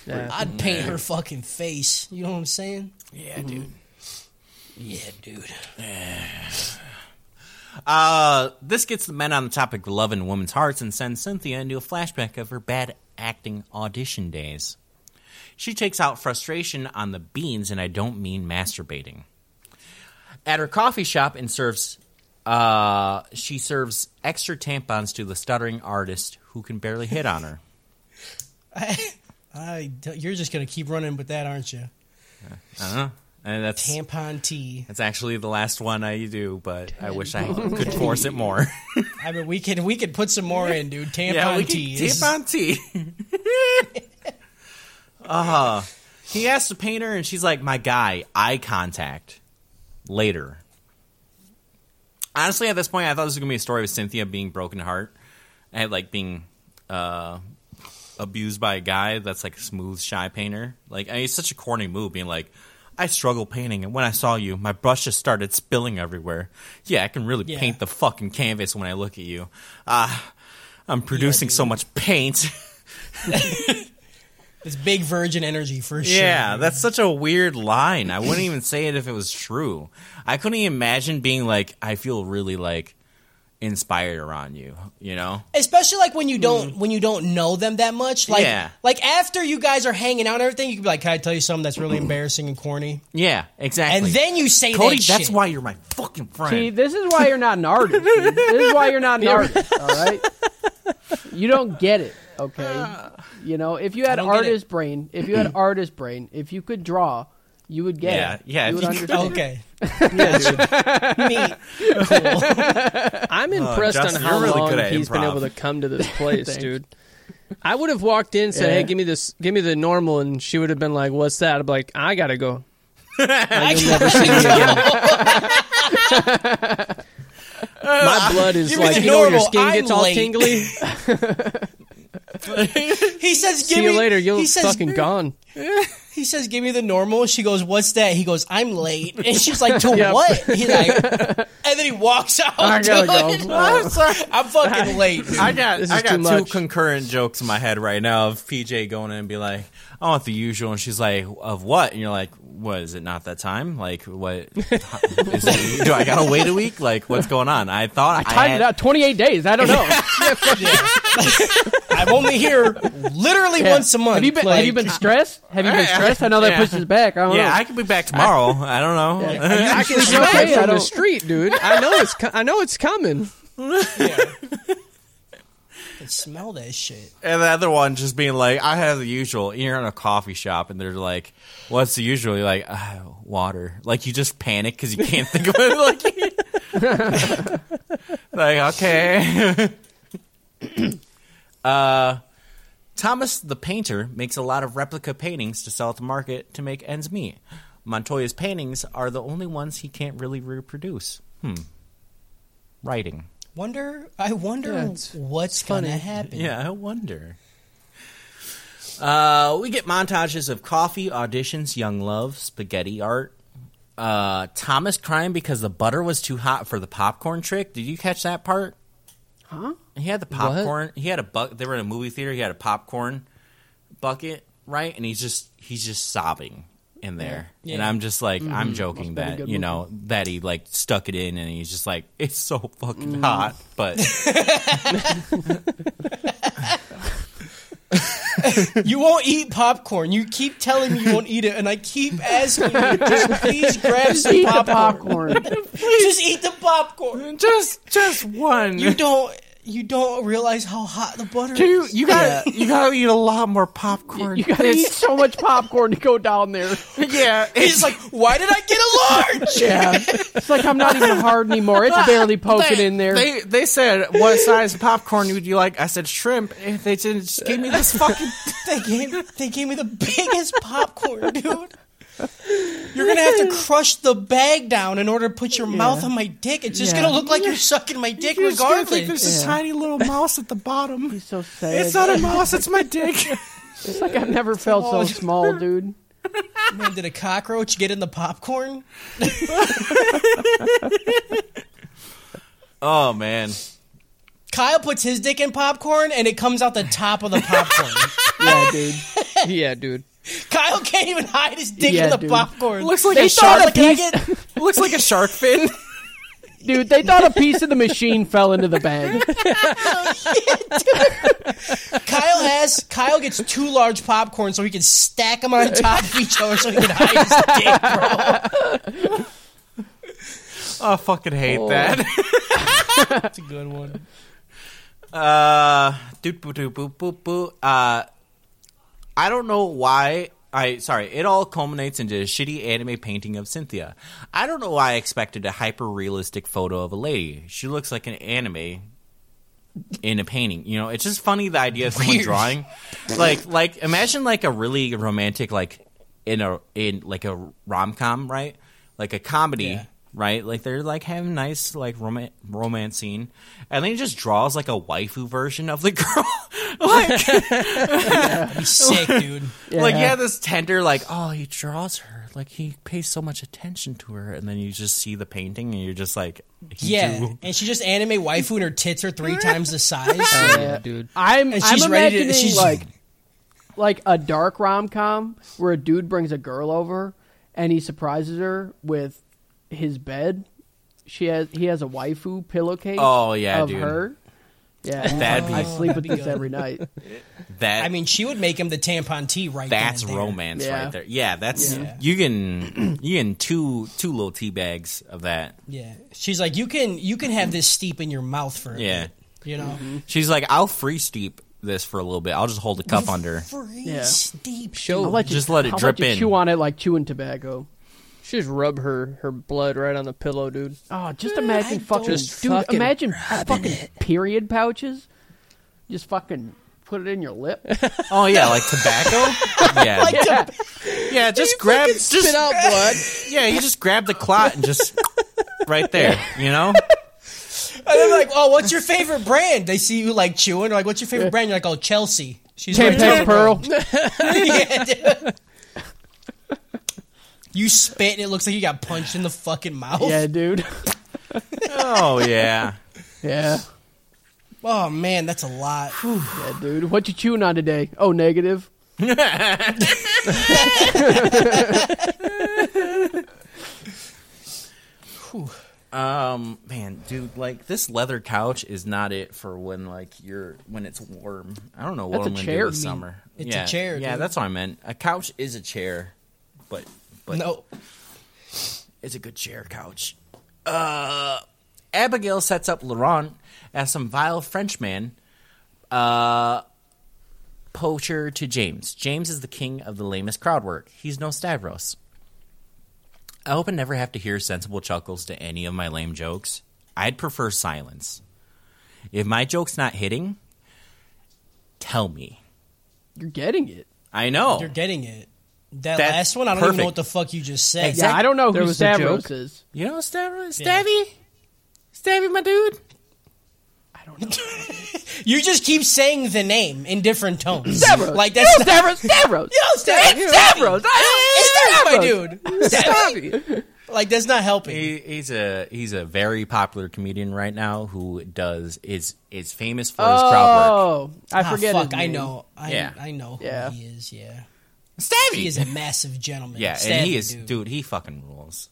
I'd paint her fucking face. You know what I'm saying? Yeah, dude. Yeah, dude. Uh, this gets the men on the topic of love in women's hearts and sends Cynthia into a flashback of her bad acting audition days. She takes out frustration on the beans, and I don't mean masturbating. At her coffee shop and serves, uh, she serves extra tampons to the stuttering artist who can barely hit on her. I, you're just gonna keep running with that, aren't you? Uh-huh. And that's Tampon tea. that's actually the last one I do, but I wish I could force it more. I mean, we could we could put some more in, dude. Tampon yeah, we tea. is- Tampon tea. uh, he asked the painter, and she's like, "My guy, eye contact." Later. Honestly, at this point, I thought this was gonna be a story of Cynthia being broken heart, at like being uh, abused by a guy that's like a smooth shy painter. Like I mean, it's such a corny move, being like, "I struggle painting, and when I saw you, my brush just started spilling everywhere." Yeah, I can really Yeah. paint the fucking canvas when I look at you. Ah, I'm producing so much paint. It's big virgin energy for sure. Yeah, that's such a weird line. I wouldn't even say it if it was true. I couldn't even imagine being like, I feel really like inspired around you. You know? especially like when you don't when you don't know them that much. Like Yeah. like after you guys are hanging out and everything, you can be like, "Can I tell you something that's really embarrassing and corny?" Yeah, exactly. And then you say Cody, that that's shit. why you're my fucking friend. See, this is why you're not an artist. This is why you're not an artist. All right, you don't get it. Okay, you know if you had don't get it. artist brain, if you had artist brain, if you could draw, you would get Yeah, it. yeah, You if would you could- understand. Okay. Neat. Cool. I'm uh, impressed Justin, on how you're really long good at he's been improv. able to come to this place, Thanks. dude. I would have walked in and said, Yeah. "Hey, give me this, give me the normal," and she would have been like, "What's that?" I'd be like, "I gotta go." I You'll never see me again. My blood is Give me like the you know when your normal, skin I'm gets all late. tingly. he says, "Give See you me." later. You're he says, fucking gone. He says, "Give me the normal." She goes, "What's that?" He goes, "I'm late." And she's like, "To Yep. what?" He's like, and then he walks out. I gotta dude. go. I'm sorry. I'm fucking late. I got This I got too two much. concurrent jokes in my head right now of PJ going in and be like, I want the usual, and she's like, of what? And you're like, what is it? Not that time? Like what? is it, do I gotta wait a week? Like what's going on? I thought I, Timed had, it out 28 days. I don't know. I'm only here literally Yeah. once a month. Have you been? Like, have you been stressed? Have you been stressed? I know that Yeah. pushes back. I don't Yeah, know. I could be back tomorrow. I don't know. I can It's smell okay, it from the street, dude. I know it's. Co- I know it's coming. Smell that shit. And the other one just being like, I have the usual. You're in a coffee shop and they're like, what's the usual? You're like, ah, water. Like you just panic because you can't think of it. Like, like okay. uh, Thomas the painter makes a lot of replica paintings to sell at the market to make ends meet. Montoya's paintings are the only ones he can't really reproduce. Hmm. Writing. Wonder. I wonder Yeah, it's- what's gonna happen. Yeah, I wonder. Uh, we get montages of coffee, auditions, young love, spaghetti art. Uh, Thomas crying because the butter was too hot for the popcorn trick. Did you catch that part? Huh? He had the popcorn. He had a buck. They were in a movie theater. He had a popcorn bucket, right? And he's just he's just sobbing in there. And Yeah. I'm just like I'm mm-hmm. joking been that good you movie. know that he like stuck it in and he's just like it's so fucking mm. hot, but You won't eat popcorn. You keep telling me you won't eat it, and I keep asking you, just please grab some Eat the popcorn. popcorn. Just eat the popcorn. just just one. You don't. You don't realize how hot the butter You is. you got to you got to eat a lot more popcorn. You gotta eat so much popcorn to go down there. yeah, He's like, why did I get a large? Yeah, it's like I'm not even hard anymore. It's barely poking they, in there. They they said what size popcorn would you like? I said shrimp. And They said just give me this fucking. They gave, they gave me the biggest popcorn, dude. You're gonna have to crush the bag down in order to put your mouth on my dick. It's just Yeah. gonna look like you're sucking my dick You're regardless. think there's a tiny little mouse at the bottom. He's so sad. It's not a mouse. It's my dick. It's like I've never felt so small, dude. Man, did a cockroach get in the popcorn? oh man. Kyle puts his dick in popcorn and it comes out the top of the popcorn. Yeah, dude. Yeah, dude. Kyle can't even hide his dick Yeah, in the dude. popcorn. Looks like They a shark. a piece- get- Looks like a shark fin. Dude, they thought a piece of the machine fell into the bag. Kyle has Kyle gets two large popcorn so he can stack them on top of each other so he can hide his dick, bro. Oh, I fucking hate that. That's a good one. Uh, doot boop doot boop boop boop. Uh, I don't know why. I sorry. It all culminates into a shitty anime painting of Cynthia. I don't know why I expected a hyper realistic photo of a lady. She looks like an anime in a painting. You know, it's just funny the idea of someone drawing, like like imagine like a really romantic like in a in like a rom com right, like a comedy. Yeah. Right? Like they're like having nice like rom- romance scene, and then he just draws like a waifu version of the girl. like, Be sick, dude. like Yeah. yeah, this tender like oh he draws her like he pays so much attention to her, and then you just see the painting and you're just like he Yeah, drew- and she just anime waifu and her tits are three times the size. Oh, yeah, dude. I'm And I'm she's ready to- she's- like like a dark rom com where a dude brings a girl over and he surprises her with his bed. She has he has a waifu pillowcase. Oh, yeah, of dude. her. Yeah, That'd be- I sleep with That'd this every night. that I mean, she would make him the tampon tea right That's there. romance Yeah. right there. Yeah, that's Yeah. you can you can two two little tea bags of that. Yeah, she's like, you can you can have this steep in your mouth for a Yeah. bit, you know. Mm-hmm. She's like, I'll free steep this for a little bit. I'll just hold the cup under. Free Yeah. steep. Show I'll let you, Just let it I'll drip let you in. Chew on it like chewing tobacco. She just rub her her blood right on the pillow, dude. Oh, just imagine I fucking, Just dude. fucking imagine fucking period pouches. Just fucking put it in your lip. Oh yeah, like tobacco. Yeah, yeah. yeah. Just grab, just Spit out blood. yeah. You just grab the clot and just right there. You know. And they're like, oh, what's your favorite brand? They see you like chewing. They're like, what's your favorite brand? You're like, oh, Chelsea. She's like, Tampax Pearl. yeah, dude. You spit and it looks like you got punched in the fucking mouth. Yeah, dude. Oh yeah. Yeah. Oh man, that's a lot. Yeah, dude. What you chewing on today? Oh, negative. Um, man, dude, like this leather couch is not it for when like you're when it's warm. I don't know what That's a I'm gonna chair. do this summer. it's a yeah. chair, Yeah, dude. that's what I meant. A couch is a chair, but but no, it's a good chair couch. Uh, Abigail sets up Laurent as some vile Frenchman, uh, poacher to James. James is the king of the lamest crowd work. He's no Stavros. I hope I never have to hear sensible chuckles to any of my lame jokes. I'd prefer silence. If my joke's not hitting, tell me. You're getting it. I know. you're getting it. That That's last one, I don't even know what the fuck you just said. Exact- Yeah, I don't know There who was a Stavros joke. is. You know Stavros? Yeah. Stabby? Stabby, my dude? I don't know. You just keep saying the name in different tones. Stavros. Like that's not, Stavros. Stavros. Yo, Stavros. Stavros. It's Stavros, my dude. Stabby. Like that's not helping. He, he's a he's a very popular comedian right now who does is is famous for his crowd work. Oh, I Ah, forget. fuck, his I know. I, Yeah. I know who Yeah. he is. Yeah, Stabby. he is a massive gentleman. yeah, Stabby, and he is dude. dude. He fucking rules.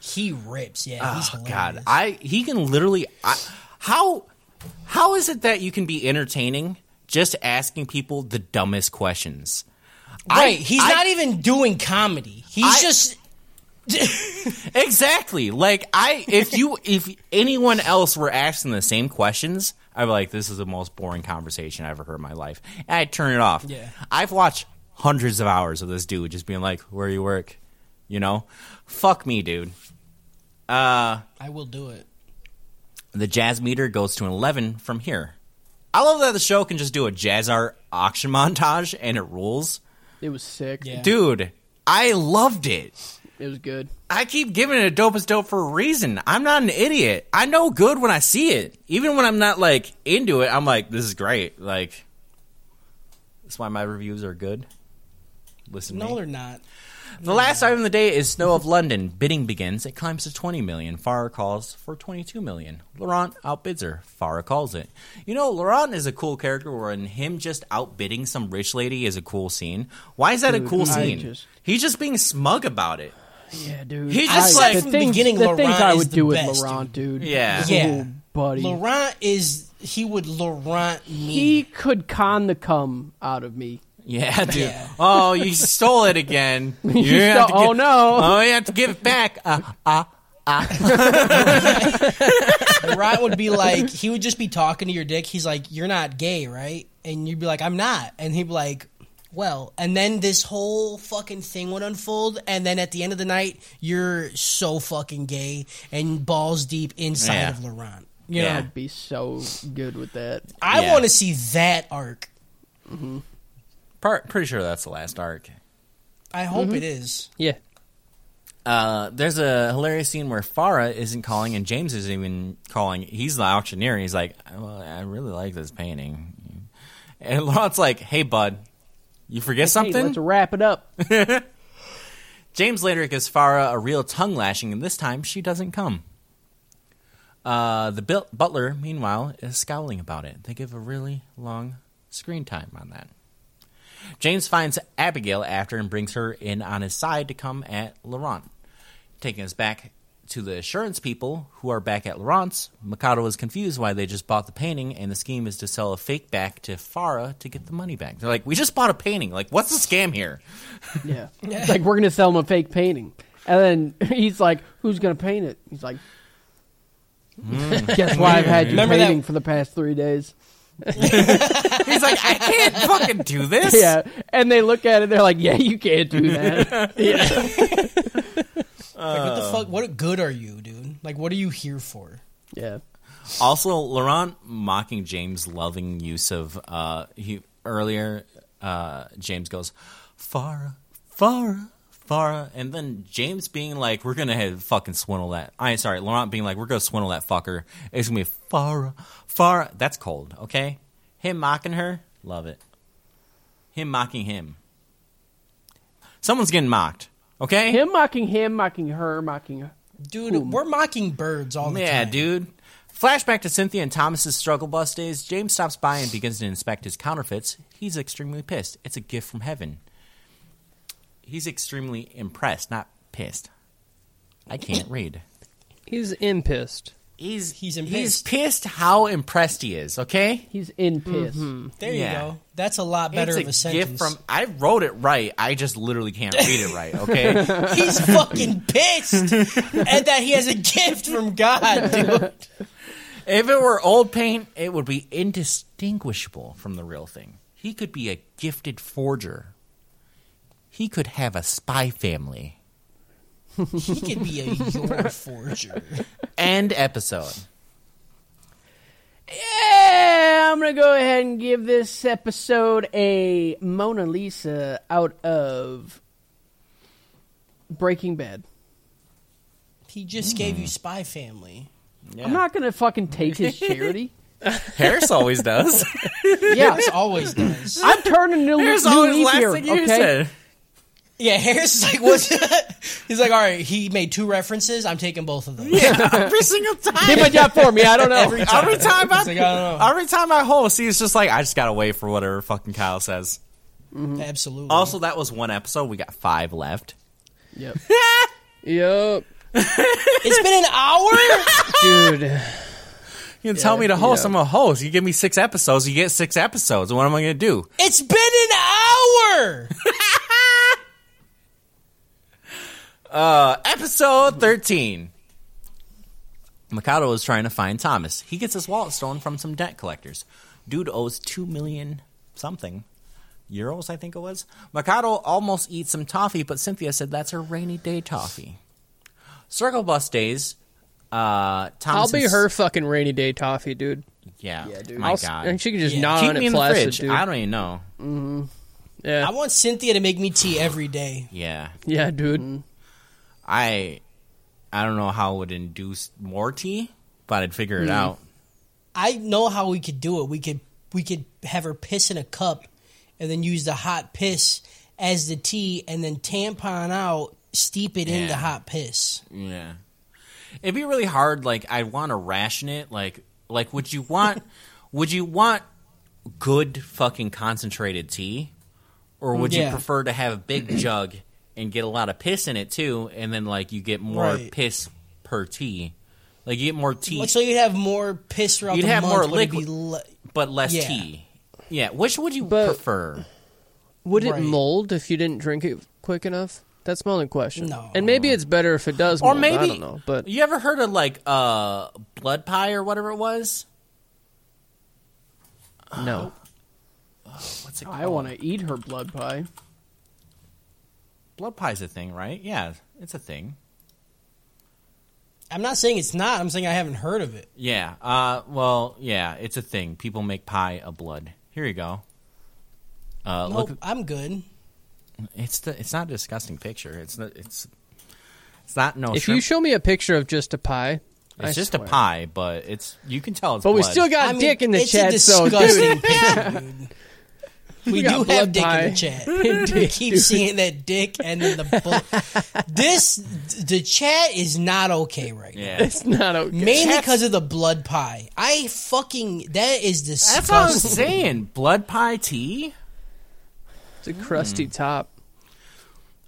He rips. Yeah, Oh he's. God, I he can literally. I, how how is it that you can be entertaining just asking people the dumbest questions? right. I- he's I- not even doing comedy. He's I- just. Exactly. Like I, if you, if anyone else were asking the same questions, I'd be like, "This is the most boring conversation I ever heard in my life," and I'd turn it off. Yeah. I've watched hundreds of hours of this dude just being like, "Where you work?" You know, fuck me, dude. Uh, I will do it. the jazz meter goes to an eleven from here. I love that the show can just do a jazz art auction montage and it rules, It was sick. Yeah. dude. I loved it. It was good. I keep giving it a dope as dope for a reason. I'm not an idiot. I know good when I see it. Even when I'm not like into it, I'm like, this is great. Like that's why my reviews are good. Listen to No, me. they're not. The last item of the day is Snow of London. Bidding begins. It climbs to 20 million. Farah calls for 22 million. Laurent outbids her. Farah calls it. You know, Laurent is a cool character wherein him just outbidding some rich lady is a cool scene. Why is that a cool I scene? just- He's just being smug about it. Yeah, dude. He I- just, the like, from the things, beginning, the Laurent things I is would the do with best, Laurent, dude. Yeah. Yeah. Oh, buddy. Laurent is he would Laurent me. He could con the cum out of me. Yeah, dude. Yeah. Oh, you stole it again. You You have stole- to oh, give- no. Oh, you have to give it back. Uh, uh. Laurent would be like he would just be talking to your dick. He's like, "You're not gay, right?" And you'd be like, "I'm not," and he'd be like. Well, and then this whole fucking thing would unfold, and then at the end of the night, you're so fucking gay and balls deep inside Yeah. of Laurent. You Yeah. know, I'd be so good with that. I Yeah. want to see that arc. Part, pretty sure that's the last arc. I hope it is. Yeah. Uh, there's a hilarious scene where Farah isn't calling and James isn't even calling. He's the auctioneer. He's like, well, I really like this painting. And Laurent's like, hey, bud, you forget Hey, something? let's wrap it up. James later gives Farah a real tongue lashing, and this time she doesn't come. Uh, the bil- butler, meanwhile, is scowling about it. They give a really long screen time on that. James finds Abigail after and brings her in on his side to come at Laurent. Taking us back to the assurance people who are back at Laurent's, Makoto is confused why they just bought the painting, and the scheme is to sell a fake back to Farah to get the money back. They're like, we just bought a painting. Like, what's the scam here? Yeah. It's like we're gonna sell him a fake painting. And then he's like, Who's gonna paint it? He's like mm. Guess why I've had you Remember that- painting for the past three days. He's like, I can't fucking do this. Yeah. And they look at it, they're like, Yeah, you can't do that. Like, what the fuck? What good are you, dude? Like, what are you here for? yeah. Also, Laurent mocking James' loving use of uh he earlier uh James goes, Farah, Farah, Farah and then James being like, We're gonna have fucking swindle that I am sorry, Laurent being like, We're gonna swindle that fucker. It's gonna be Farah, Farah that's cold, okay? Him mocking her, love it. Him mocking him. Someone's getting mocked. Okay? Him mocking him, mocking her, mocking her. Dude, we're mocking birds all the Yeah, time. Yeah, dude. Flashback to Cynthia and Thomas's struggle bus days. James stops by and begins to inspect his counterfeits. He's extremely pissed. It's a gift from heaven. He's extremely impressed, not pissed. I can't read. He's impissed. He's He's he's impissed. pissed how impressed he is. Okay, He's in mm-hmm. piss. There you go. That's a lot better it's of a a sentence. gift from. I wrote it right. I just literally can't read it right. Okay. He's fucking pissed and that he has a gift from God, dude. If it were old paint, it would be indistinguishable from the real thing. He could be a gifted forger. He could have a spy family. He could be a your forger. End episode. Yeah, I'm gonna go ahead and give this episode a Mona Lisa out of Breaking Bad. He just gave you hmm. Spy Family. Yeah. I'm not gonna fucking take his charity. Harris always does. yeah, This always does. I'm turning new, Harris new always leaf last here. thing you Okay, said. Yeah, Harris is like, what's He's like, all right, he made two references. I'm taking both of them. Yeah, every single time. did my job for me. I don't know. Every time. Every time I, He's like, I don't know. every time I host, he's just like, I just gotta wait for whatever fucking Kyle says. Mm-hmm. Absolutely. Also, that was one episode. We got five left. Yep. Yep, it's been an hour? dude. You can tell me to host. yeah. I'm a host. You give me six episodes. You get six episodes. What am I gonna do? It's been an hour. Uh, episode 13. Makoto is trying to find Thomas. He gets his wallet stolen from some debt collectors. Dude owes 2 million something euros, I think it was. Makoto almost eats some toffee, but Cynthia said that's her rainy day toffee. Circle bus days. Uh, Thomas I'll be her fucking rainy day toffee, dude. Yeah, Yeah, dude. My I'll, God. and she can just Yeah. gnaw Keep on me it in the flaccid, fridge. dude. I don't even know. Yeah, I want Cynthia to make me tea every day. Yeah. yeah, dude. I I don't know how it would induce more tea, but I'd figure it hmm. out. I know how we could do it. We could we could have her piss in a cup and then use the hot piss as the tea and then tampon out, steep it in the hot piss. Yeah. It'd be really hard. Like, I'd want to ration it. Like, like, would you want, would you want good fucking concentrated tea, or would you prefer to have a big jug and get a lot of piss in it too, and then like you get more Right. piss per tea, like you get more tea, So you'd have more piss throughout You'd the have month. more but liquid. le- but less Yeah. tea. Yeah, which would you But- prefer? Would it Right. mold if you didn't drink it quick enough? That's my only question. No. And maybe it's better if it does. Or mold, maybe I don't know. But you ever heard of like uh blood pie or whatever it was? no. What's it I want to eat her blood pie. Blood pie's a thing, right? Yeah, it's a thing. I'm not saying it's not. I'm saying I haven't heard of it. Yeah. Uh. Well. Yeah. It's a thing. People make pie of blood. Here you go. Uh. Nope, Look. I'm good. It's the. It's not a disgusting picture. It's not. It's. It's not no. If shrimp. you show me a picture of just a pie, it's I just swear. a pie, but it's you can tell it's. But we still got I mean, dick in the it's chat, a so dude, disgusting picture, dude. We got do have dick pie. in the chat. we keep seeing that dick and then the bull. this the chat is not okay right now. Yeah, it's not okay. Mainly because of the blood pie. I fucking that is disgusting. that's what I was saying. Blood pie tea. It's a crusty Hmm. top.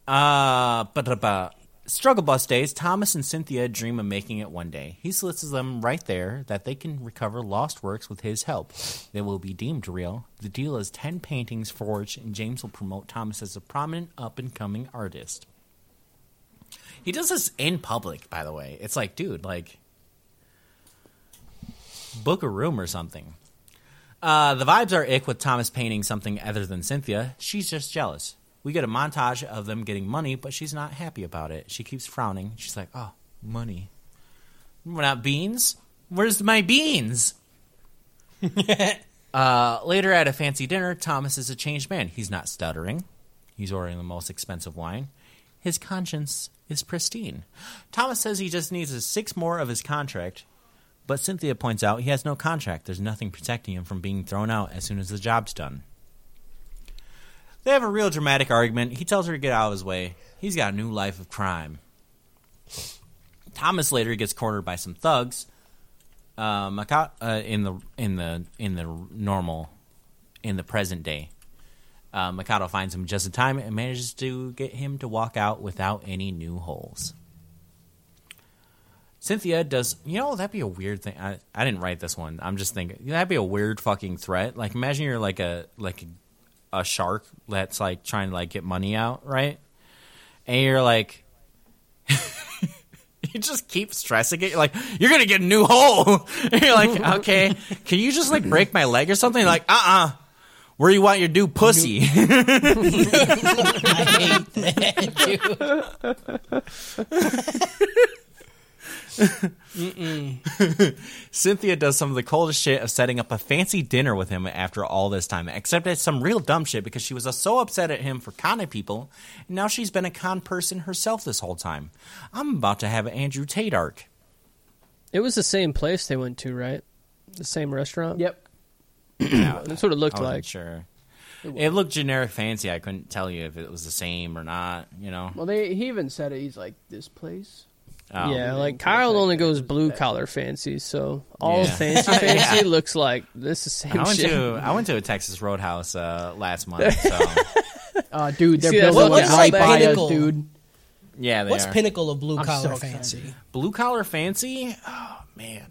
Uh, but but struggle bus days. Thomas and Cynthia dream of making it one day. He solicits them right there that they can recover lost works with his help. They will be deemed real. The deal is ten paintings forged, and James will promote Thomas as a prominent up and coming artist. He does this in public, by the way. It's like, dude, like, book a room or something. Uh, the vibes are ick with Thomas painting something other than Cynthia. She's just jealous. We get a montage of them getting money, but she's not happy about it. She keeps frowning. She's like, "Oh, money. We're not beans. Where's my beans?" uh, later at a fancy dinner, Thomas is a changed man. He's not stuttering. He's ordering the most expensive wine. His conscience is pristine. Thomas says he just needs a six more of his contract, but Cynthia points out he has no contract. There's nothing protecting him from being thrown out as soon as the job's done. They have a real dramatic argument. He tells her to get out of his way. He's got a new life of crime. Thomas later gets cornered by some thugs. Uh, uh, in the in the in the normal in the present day. Uh, Makoto finds him just in time and manages to get him to walk out without any new holes. Cynthia does, you know, that'd be a weird thing. I, I didn't write this one. I'm just thinking that'd be a weird fucking threat. Like, imagine you're like a like a, a shark that's like trying to like get money out, right? And you're like, you just keep stressing it. You're like, you're gonna get a new hole. And you're like, okay, can you just like break my leg or something? You're like, uh uh Where you want your new pussy? I hate that, dude. Cynthia does some of the coldest shit of setting up a fancy dinner with him after all this time, except it's some real dumb shit because she was uh, so upset at him for conning people, and now she's been a con person herself this whole time. I'm about to have an Andrew Tate arc. It was the same place they went to, right? The same restaurant. Yep. That's what it looked I wasn't like. sure. It looked generic fancy. I couldn't tell you if it was the same or not, you know? Well, they he even said it. He's like this place. Oh. Yeah, Yeah, like Kyle only goes blue collar fancy, so all Yeah. fancy fancy looks like this is same I went shit. to I went to a Texas Roadhouse uh, last month, so Uh, dude, they're See, that's building what it right like by us, pinnacle? dude. yeah, they What's are. pinnacle of blue collar so excited. fancy? blue collar fancy. Oh man,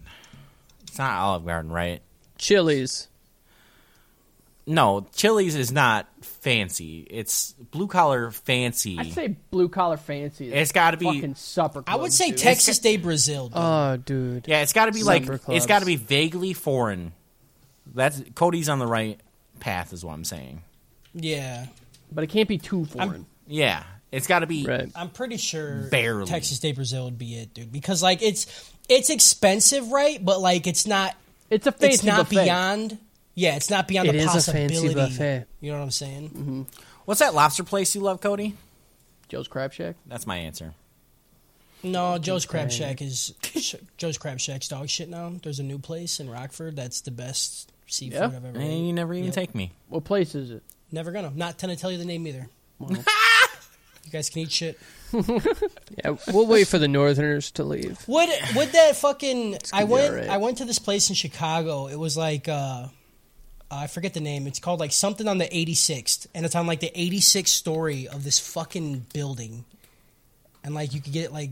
it's not Olive Garden, right? Chili's. No, Chili's is not fancy. It's blue collar fancy. I'd say blue collar fancy. It's gotta be- fucking supper. I would clubs, say dude. Texas de Brazil. dude. Oh, dude. yeah, it's got to be like Supper it's clubs. got to be vaguely foreign. That's Cody's on the right path, is what I'm saying. yeah, but it can't be too foreign. Yeah, it's got to be. Right. I'm pretty sure Barely. Texas de Brazil would be it, dude. Because like it's it's expensive, right? But like it's not It's a fancy it's not buffet. beyond. Yeah, it's not beyond It the is a possibility. fancy buffet. You know what I'm saying? What's that lobster place you love, Cody? Joe's Crab Shack. That's my answer. No, Joe's Crab Shack is Joe's Crab Shack's dog shit now. There's a new place in Rockford that's the best seafood Yeah? I've ever. Eaten. And you never even Yep. take me. What place is it? Never gonna. Not gonna tell you the name either. you guys can eat shit. Yeah, we'll wait for the Northerners to leave. Would would that fucking? I went. alright. I went to this place in Chicago. It was like uh, I forget the name. It's called like something on the 86th, and it's on like the 86th story of this fucking building, and like you could get like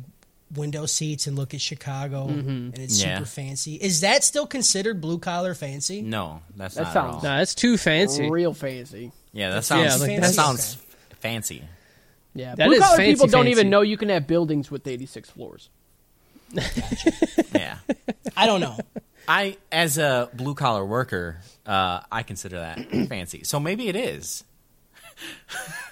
window seats and look at Chicago, mm-hmm. and it's Yeah. super fancy. Is that still considered blue collar fancy? No, that's That not sounds- at all. Nah, that's too fancy. Real fancy. Yeah, that sounds. Yeah, like that that's- sounds fancy. Yeah, That blue is collar fancy, people don't fancy. even know you can have buildings with 86 floors. Yeah. I don't know. I, as a blue collar worker, uh, I consider that fancy. So maybe it is.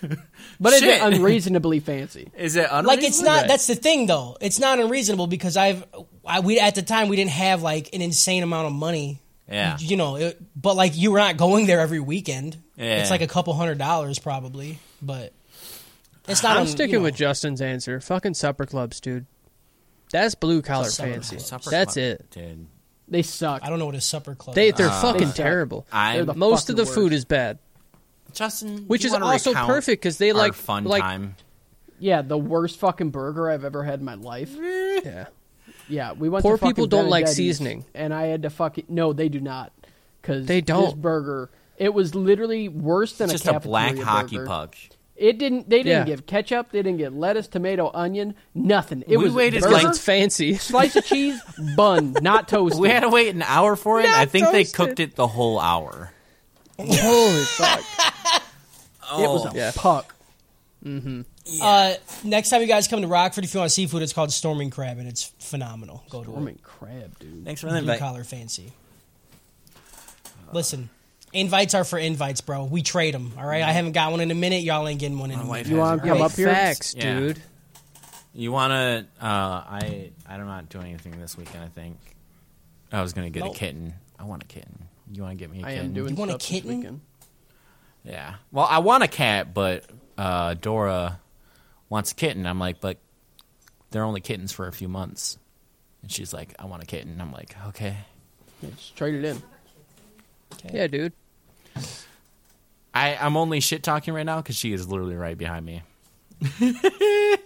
But is it unreasonably fancy. Is it unreasonable? like it's not. That's the thing, though. It's not unreasonable because I've. I, we at the time we didn't have like an insane amount of money. Yeah. You know, it, but like you were not going there every weekend. Yeah. It's like a couple hundred dollars probably, but It's not. I'm on, sticking you know, with Justin's answer. Fucking supper clubs, dude. That's blue collar fancy. club. Supper That's Club it. did. They suck. I don't know what a supper club. They is. they're Uh, fucking They suck. terrible. I They're the Most of the fucking food worst. is bad, Justin, which you is wanna also recount perfect because they our like fun like time. Yeah, the worst fucking burger I've ever had in my life. yeah. Yeah, we went. Poor to fucking people don't like Benedetti's, seasoning. and I had to fucking no, they do not. Because They This don't. burger, it was literally worse than Just a a black cafeteria hockey burger. puck. It didn't. They didn't Yeah. give ketchup. They didn't get lettuce, tomato, onion, nothing. It We was waited burger, like- fancy. slice of cheese, bun, not toasted. We had to wait an hour for it. and I Not think they cooked it the whole hour. Holy fuck! it was a Yeah. puck. Uh, next time you guys come to Rockford, if you want seafood, it's called Storming Crab, and it's phenomenal. Go to. Storming crab, dude. Thanks for the Blue invite. collar fancy. Listen, invites are for invites, bro. We trade them. All right. I haven't got one in a minute. Y'all ain't getting one in a minute. You want to come up here? Facts, Yeah. dude. You wanna? Uh, I I'm not doing anything this weekend. I think I was gonna get Nope. a kitten. I want a kitten. You want to get me a I kitten? am doing You want a stuff this kitten? weekend. Yeah. Well, I want a cat, but uh, Dora wants a kitten. I'm like, but they're only kittens for a few months. And she's like, I want a kitten. I'm like, okay. Yeah, just trade it in. Yeah, dude. I, I'm only shit talking right now because she is literally right behind me.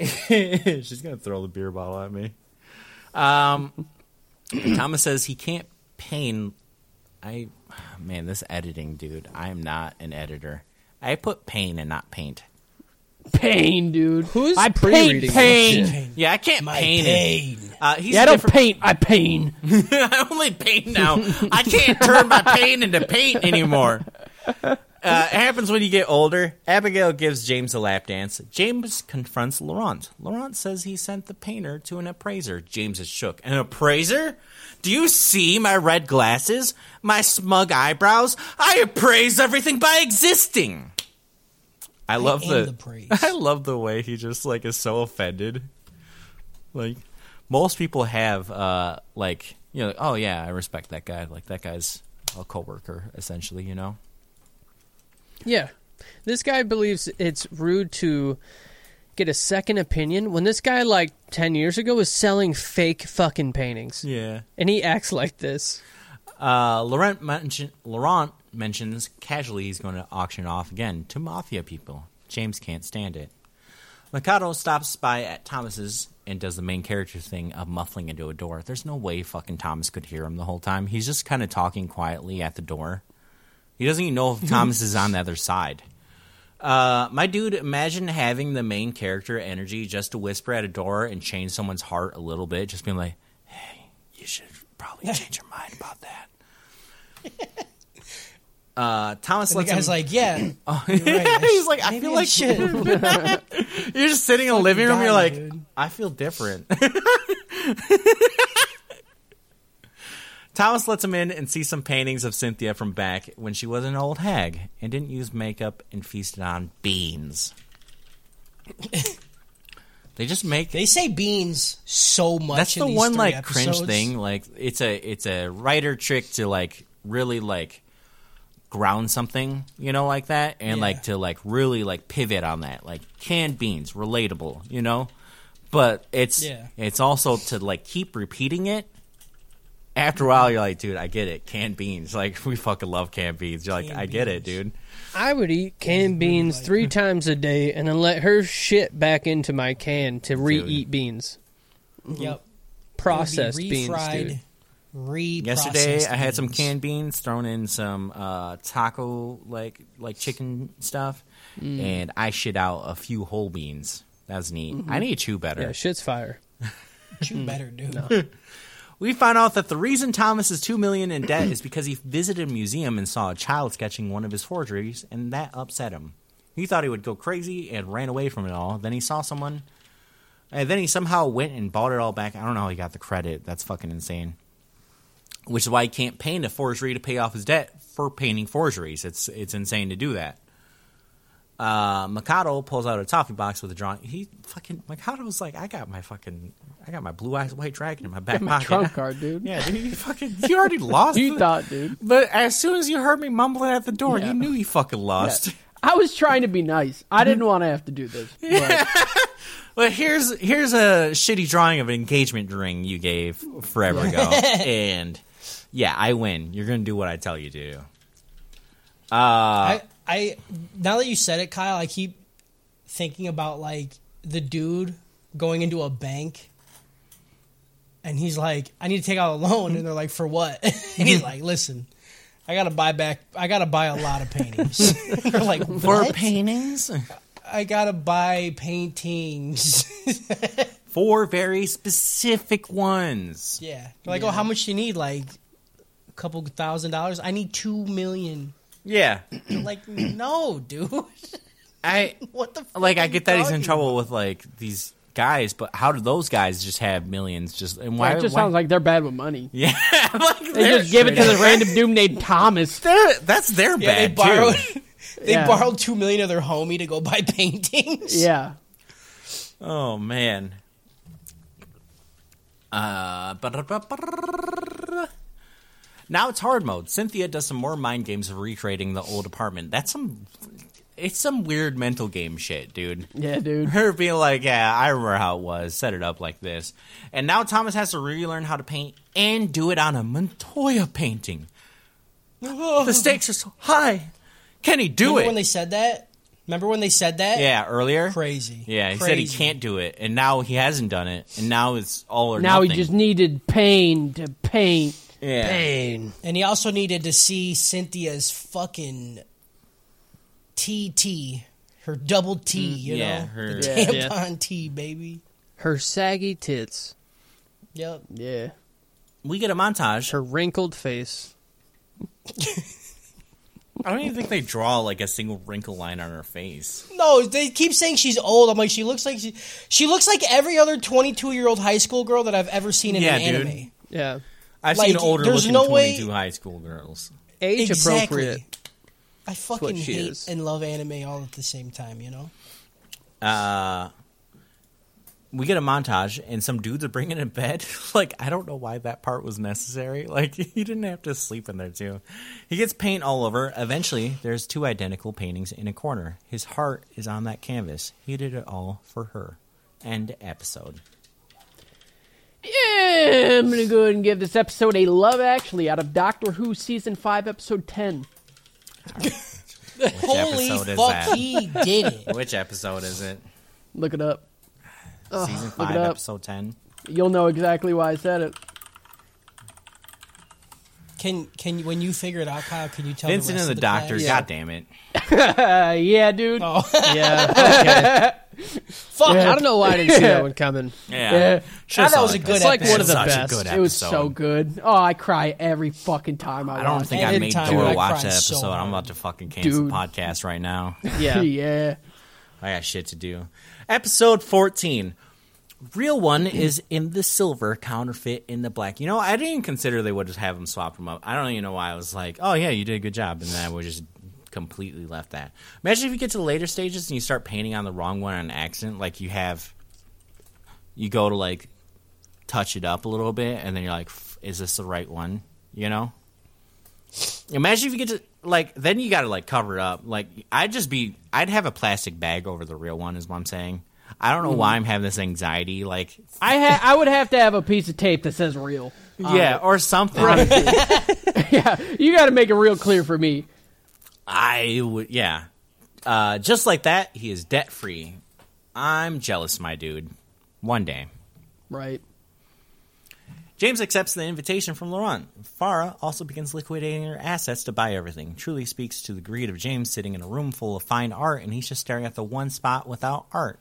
She's gonna throw the beer bottle at me. Um, Thomas says he can't paint. I, man, this editing, dude. I am not an editor. I put pain and not paint. Pain, dude. Who's I pre-reading paint pain. Yeah, I can't My paint pain. It. Uh, he's Yeah, I a don't different- paint. I pain. I only paint now. I can't turn my pain into paint anymore. Uh, it happens when you get older. Abigail gives James a lap dance. James confronts Laurent. Laurent says he sent the painter to an appraiser. James is shook. An appraiser? Do you see my red glasses? My smug eyebrows? I appraise everything by existing. I love am the, the. I love the way he just like is so offended. Like most people have uh like you know, oh yeah, I respect that guy. Like that guy's a coworker essentially, you know. Yeah. This guy believes it's rude to get a second opinion when this guy, like 10 years ago, was selling fake fucking paintings. Yeah. And he acts like this. Uh, Laurent, mention, Laurent mentions casually he's going to auction off again to mafia people. James can't stand it. Makoto stops by at Thomas's and does the main character thing of muffling into a door. There's no way fucking Thomas could hear him the whole time. He's just kind of talking quietly at the door. He doesn't even know if Thomas is on the other side. Uh, my dude, imagine having the main character energy just to whisper at a door and change someone's heart a little bit, just being like, "Hey, you should probably change your mind about that." Uh, Thomas And the lets guy's him. like, yeah. you're right. He's like, I feel like shit. you're just sitting in the living room. You're like, dude. I feel different. Thomas lets him in and see some paintings of Cynthia from back when she was an old hag and didn't use makeup and feasted on beans. they just make They say beans so much. that's the one like episodes. cringe thing. Like it's a it's a writer trick to like really like ground something, you know, like that, and Yeah. like to like really like pivot on that, like canned beans, relatable, you know. But it's Yeah. it's also to like keep repeating it. After a while, you're like, dude, I get it. Canned beans, like we fucking love canned beans. You're like, Canned I get it, dude. I would eat canned beans three times a day and then let her shit back into my can to re-eat beans. Yep. Processed be beans, dude. Reprocessed Yesterday, I had some canned beans, thrown in some uh, taco like like chicken stuff, Mm. and I shit out a few whole beans. That was neat. I need to chew better. Mm-hmm. Yeah, shit's fire. Chew better, dude. We found out that the reason Thomas is two million in debt is because he visited a museum and saw a child sketching one of his forgeries, and that upset him. He thought he would go crazy and ran away from it all. Then he saw someone, and then he somehow went and bought it all back. I don't know how he got the credit. That's fucking insane. Which is why he can't paint a forgery to pay off his debt for painting forgeries. It's it's insane to do that. Uh, Makoto pulls out a toffee box with a drawing. He fucking Makoto's like, I got my fucking, I got my blue eyes white dragon in my back My pocket. trump card, dude. Yeah, dude, you fucking, you already lost. You thought, dude. but as soon as you heard me mumbling at the door, Yeah. you knew you fucking lost. I was trying to be nice. I didn't want to have to do this. But Well, here's here's a shitty drawing of an engagement ring you gave forever ago, and yeah, I win. You're gonna do what I tell you to. do. Uh, I, I now that you said it, Kyle, I keep thinking about like the dude going into a bank and he's like, I need to take out a loan and they're like, For what? and he's like, Listen, I gotta buy back I gotta buy a lot of paintings. they're like, for paintings, I gotta buy paintings. four very specific ones. yeah. They're like, Oh, how much do you need? Like a couple thousand dollars? I need two million. Yeah, like, no, dude. I what the fuck like. I get that he's in trouble about? with like these guys, but how do those guys just have millions? Just and why? it just why- sounds like they're bad with money. yeah, like They just give it to the random dude named Thomas. they're- that's their Yeah, they bad borrowed too. they Yeah. borrowed two million of their homie to go buy paintings. Yeah. Oh man. Uh, now it's hard mode. Cynthia does some more mind games of recreating the old apartment. That's some. It's some weird mental game shit, dude. Yeah, dude. Her being like, "Yeah, I remember how it was. Set it up like this," and now Thomas has to relearn how to paint and do it on a Montoya painting. the stakes are so high. Can he do Remember it? when they said that? Remember when they said that? yeah, earlier. Crazy. Yeah, he said he Crazy. can't do it, and now he hasn't done it, and now it's all or Now nothing. he just needed pain to paint. Yeah. Pain. And he also needed to see Cynthia's fucking TT, her double T, you Mm, yeah, know, her- the Yeah. tampon T, baby. Her saggy tits. Yep. Yeah. We get a montage. Her wrinkled face. I don't even think they draw like a single wrinkle line on her face. No, they keep saying she's old. I'm like, she looks like she, she looks like every other 22 year old high school girl that I've ever seen in Yeah, an dude. anime. Yeah. I've Like, seen older there's looking no way- 22 high school girls. Age Exactly. appropriate. I fucking hate is. and love anime all at the same time. You know. Uh, we get a montage, and some dudes are bringing in bed. like, I don't know why that part was necessary. Like, he didn't have to sleep in there, too. He gets paint all over. Eventually, there's two identical paintings in a corner. His heart is on that canvas. He did it all for her. End episode. Yeah, I'm gonna go ahead and give this episode a love actually out of Doctor Who season five, episode ten. Holy episode is fuck, that? he did it. Which episode is it? Look it up. Season look 5, it up. episode 10. You'll know exactly why I said it. Can can you when you figure it out, Kyle? Can you tell Vincent the rest and the, of the Doctor, class? god damn it. Uh, yeah, dude. Oh, Yeah. Okay. fuck! I don't know why I didn't see that one coming. Yeah. Yeah. Should've That was a good It's like one of the best. It was so good. Oh, I cry every fucking time I, I don't watch think. I made Dora watch cry that so episode. I'm about to fucking cancel Dude. the podcast right now. Yeah. yeah. I got shit to do. Episode 14. Real one is in the silver, counterfeit in the black. You know, I didn't even consider they would just have them swap them up. I don't even know why I was like, oh yeah, you did a good job, and then I would just completely left that. Imagine if you get to the later stages and you start painting on the wrong one on accident. Like you have, you go to like touch it up a little bit, and then you're like, is this the right one? You know. Imagine if you get to like then you got to like cover it up. Like I'd just be I'd have a plastic bag over the real one is what I'm saying. I don't know why I'm having this anxiety like I ha- I would have to have a piece of tape that says real. yeah or something. yeah, you got to make it real clear for me. I would yeah. Uh, just like that, he is debt free. I'm jealous, my dude. One day. Right. James accepts the invitation from Laurent. Farah also begins liquidating her assets to buy everything. Truly speaks to the greed of James sitting in a room full of fine art and he's just staring at the one spot without art.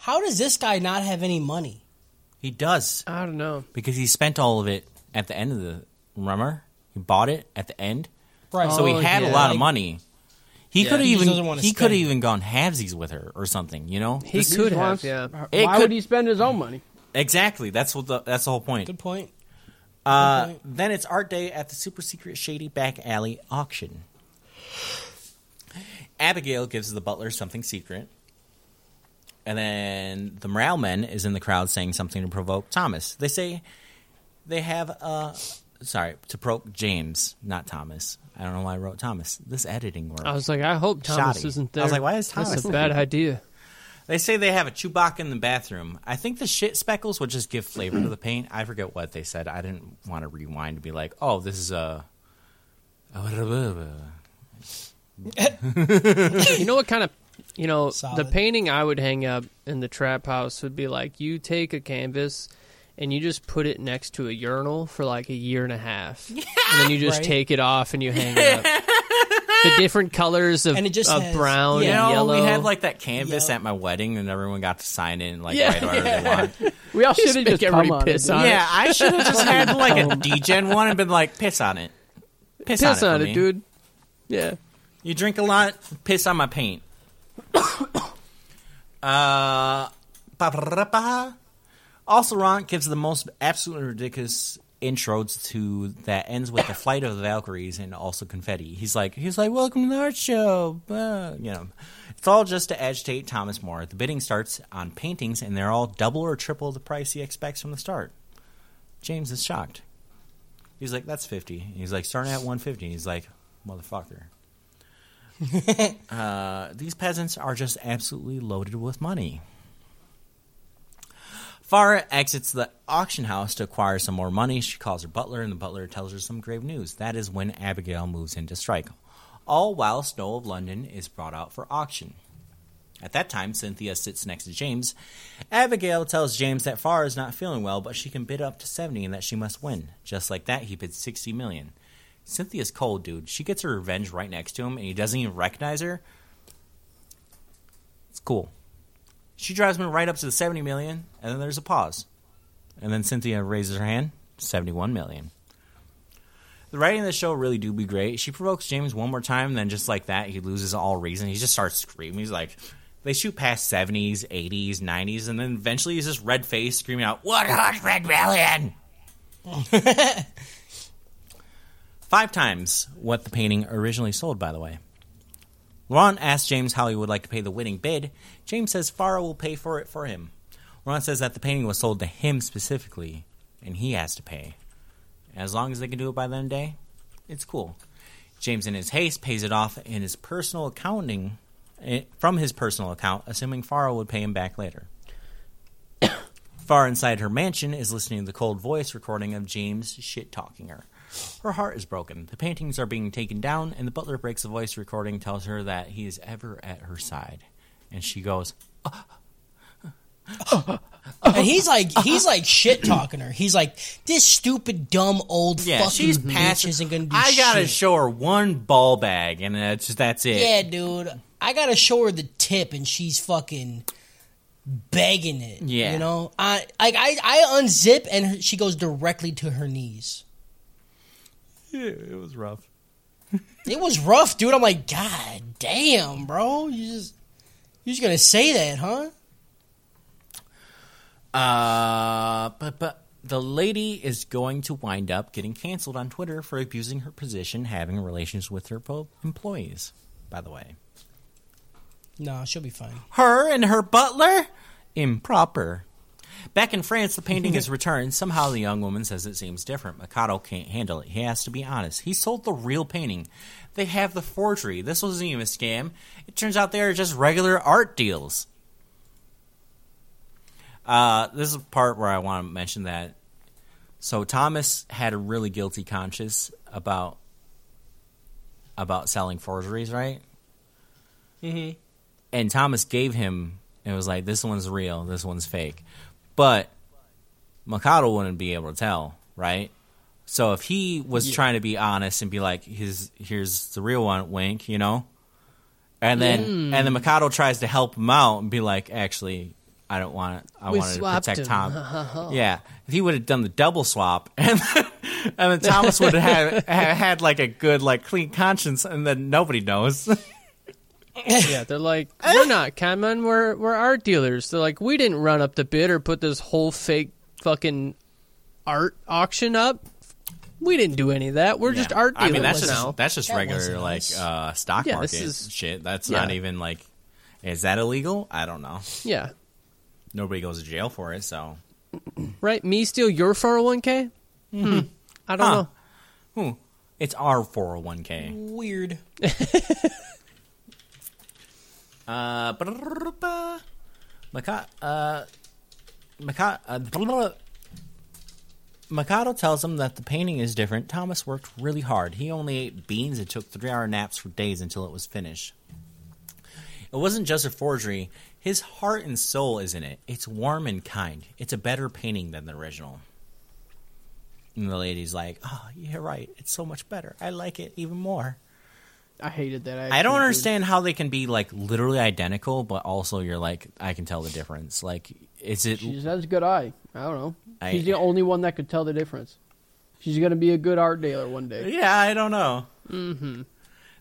How does this guy not have any money? He does. I don't know. because he spent all of it at the end of the remember he bought it at the end Right. so he Oh, had a yeah. lot of money he Yeah. could have He just doesn't even wanna he could have spend. even gone halvesies with her or something you know He This- could have, wants- yeah. It Why could- would he spend his own money? exactly that's what the that's the whole point Good point. uh, point. then it's art day at the super secret shady back alley auction abigail gives the butler something secret and then the morale men is in the crowd saying something to provoke thomas they say they have a sorry, to provoke James, not Thomas. I don't know why I wrote Thomas. This editing work. I was like, I hope Thomas Shoddy. isn't there. I was like, why is Thomas? That's a bad idea. They say they have a Chewbacca in the bathroom. I think the shit speckles would just give flavor to the paint. I forget what they said. I didn't want to rewind to be like, oh, this is a. You know what kind of, you know, the painting I would hang up in the trap house would be like you take a canvas and you just put it next to a urinal for like a year and a half, and then you just Right. take it off and you hang it up. the different colors of, And it just of has- brown You Yeah. and know, yellow. we had like that canvas Yeah. at my wedding, and everyone got to sign in like Yeah. right whatever they want. We all should have make just everybody come piss on it. yeah, I should have just had like a DGen one and been like, piss on it, piss, piss on, on it, it, dude. Yeah. You drink a lot, piss on my paint. uh, Ron gives the most absolutely ridiculous intros to that ends with the flight of the Valkyries and also confetti. He's like, he's like, welcome to the art show. Uh, you know, it's all just to agitate Thomas more. The bidding starts on paintings, and they're all double or triple the price he expects from the start. James is shocked. He's like, that's fifty. He's like, starting at one fifty. He's like, motherfucker. Uh, these peasants are just absolutely loaded with money. Farah exits the auction house to acquire some more money. She calls her butler, and the butler tells her some grave news. That is when Abigail moves in to strike. All while Snow of London is brought out for auction. At that time, Cynthia sits next to James. Abigail tells James that Farah is not feeling well, but she can bid up to 70 and that she must win. Just like that, he bids 60 million. Cynthia's cold, dude. She gets her revenge right next to him, and he doesn't even recognize her. It's cool. She drives me right up to the 70 million, and then there's a pause. And then Cynthia raises her hand 71 million. The writing of the show really do be great. She provokes James one more time, and then just like that, he loses all reason. He just starts screaming. He's like, they shoot past 70s, 80s, 90s, and then eventually he's just red faced screaming out, 100 million! Five times what the painting originally sold, by the way. Ron asks James how he would like to pay the winning bid. James says Farah will pay for it for him. Ron says that the painting was sold to him specifically, and he has to pay. As long as they can do it by the end of the day, it's cool. James, in his haste, pays it off in his personal accounting eh, from his personal account, assuming Farah would pay him back later. Far inside her mansion is listening to the cold voice recording of James shit talking her. Her heart is broken. The paintings are being taken down, and the butler breaks a voice recording, tells her that he is ever at her side. And she goes, And he's like, he's like shit talking her. He's like, this stupid, dumb, old Yeah, fucking she's bitch past. isn't gonna do I gotta shit. show her one ball bag, and that's that's it. yeah, dude. I gotta show her the tip, and she's fucking begging it. Yeah. you know, I like I I unzip, and her, she goes directly to her knees. Yeah, it was rough. It was rough, dude. I'm like, God damn, bro. You just you just gonna say that, huh? Uh, but but the lady is going to wind up getting canceled on Twitter for abusing her position, having relations with her po- employees. By the way, No, she'll be fine. her and her butler improper. Back in France, the painting is returned. Somehow, the young woman says it seems different. Makoto can't handle it. He has to be honest. He sold the real painting. They have the forgery. This wasn't even a scam. It turns out they are just regular art deals. Uh, this is a part where I want to mention that. So Thomas had a really guilty conscience about about selling forgeries, right? Mm-hmm. and Thomas gave him and was like, "This one's real, this one's fake," but Makoto wouldn't be able to tell, right? So if he was trying to be honest and be like, "His here's the real one," wink, you know, and then hmm. and then Makoto tries to help him out and be like, "Actually, I don't want it. I We wanted to protect him." Tom." yeah, if he would have done the double swap and then, and then Thomas would have had, have had like a good like clean conscience, and then nobody knows. Yeah, they're like, we're not conmen, we're we're art dealers. They're like, we didn't run up the bid or put this whole fake fucking art auction up. We didn't do any of that. We're just Yeah. art I dealers mean, that's now. just that's just That regular wasn't like uh, stock Yeah, market is- shit. That's yeah. not even like. Is that illegal? I don't know. yeah, Nobody goes to jail for it, so right. Me steal your 401k? Hmm. I don't Huh. know. Hmm. It's our 401k. Weird. Uh. Uh, uh. Makoto tells him that the painting is different. Thomas worked really hard. He only ate beans and took three hour naps for days until it was finished. It wasn't just a forgery. His heart and soul is in it. It's warm and kind. It's a better painting than the original. And the lady's like, "Oh, you're right. It's so much better. I like it even more." I hated that. I actually, don't understand how they can be like literally identical, but also you're like, I can tell the difference. Like, is it? She just has a good eye. I don't know. I- She's the only one that could tell the difference. She's gonna be a good art dealer one day. Yeah, I don't know. Mm-hmm.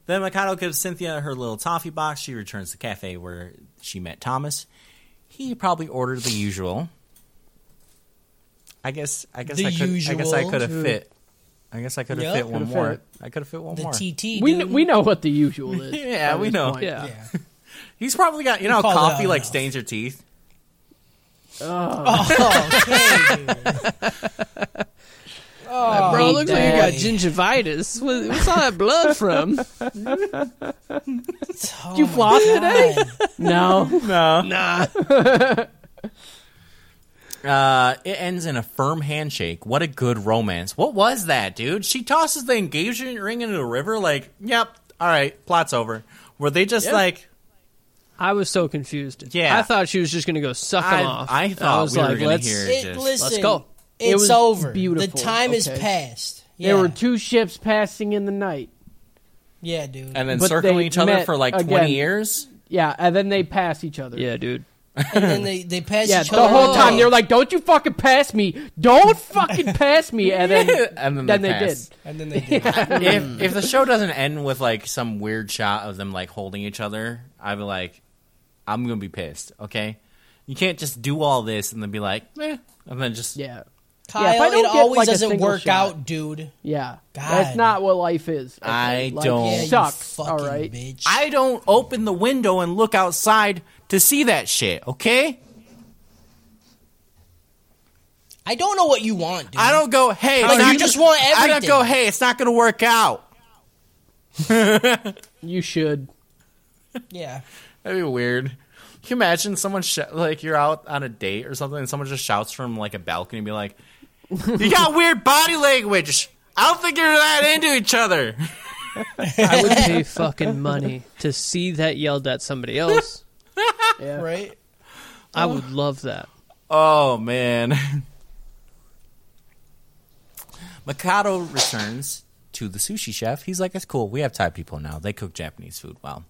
Then Makoto gives Cynthia her little toffee box. She returns to the cafe where she met Thomas. He probably ordered the usual. I guess. I guess The I could. I guess I could have fit. I guess I could have Yep. fit one Could've more. fit. I could have fit one more. The more. TT. We dude. kn- we know what the usual is. Yeah, by we this know. point. Yeah. Yeah. He's probably got. You know, how called it out coffee like enough. stains your teeth. Oh, oh. okay, dude. Oh, Bro, it looks like you got Daddy. gingivitis. What- What's all that blood from? Oh you my floss today? God. No. No. Nah. Uh, it ends in a firm handshake. What a good romance. What was that, dude? She tosses the engagement ring into the river. Like, yep, all right, plot's over. Were they just Yep. like, I was so confused. Yeah. I thought she was just going to go suck him I, off. I thought I was we like, were gonna let's. hear It, just. listen, go. It It's was over. beautiful, The time is okay. past. There were two ships passing in the night. Yeah, dude. and then but circling each other for like again. 20 years? Yeah, and then they pass each other. Yeah, dude. And then they they pass Yeah, each the other. whole time they were like, "Don't you fucking pass me! Don't fucking pass me!" And then, And then then they they, did. pass. and then they did. if, if the show doesn't end with like some weird shot of them like holding each other, I'd be like, I'm gonna be pissed. Okay, you can't just do all this and then be like, eh, and then just Yeah, Kyle, Yeah, if I don't it always like, a doesn't work shot- out, dude. yeah. God. That's not what life is. I Life don't- Yeah, sucks. you all fucking right. bitch. I don't open the window and look outside to see that shit. Okay, I don't know what you want, dude. I don't go, hey, Like, you just gonna- want I don't go, hey, it's not gonna work out. You should. Yeah. That'd be weird. Can you imagine someone sh- like you're out on a date or something and someone just shouts from like a balcony and be like, "You got weird body language. I don't think you're that into each other." I would pay fucking money to see that yelled at somebody else. Yeah. Right. I would love that. Oh man. Makoto returns to the sushi chef. He's like, "It's cool. We have Thai people now. They cook Japanese food well."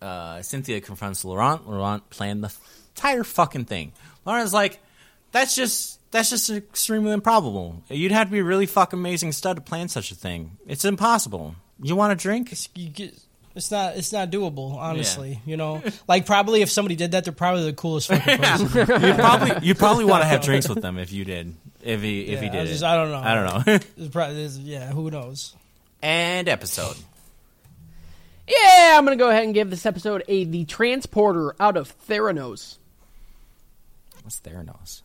Uh, Cynthia confronts Laurent. Laurent planned the entire fucking thing. Laurent's like, "That's just that's just extremely improbable. You'd have to be a really fucking amazing stud to plan such a thing. It's impossible. You want a drink? You get, it's not. It's not doable. Honestly, you know, like probably if somebody did that, they're probably the coolest fucking person. You'd probably you'd probably want to have drinks with them if you did. If he if he Yeah, did I it. I don't know. I don't know. It's probably, it's- yeah, who knows? and episode. Yeah, I'm gonna go ahead and give this episode a the transporter out of Theranos. What's Theranos?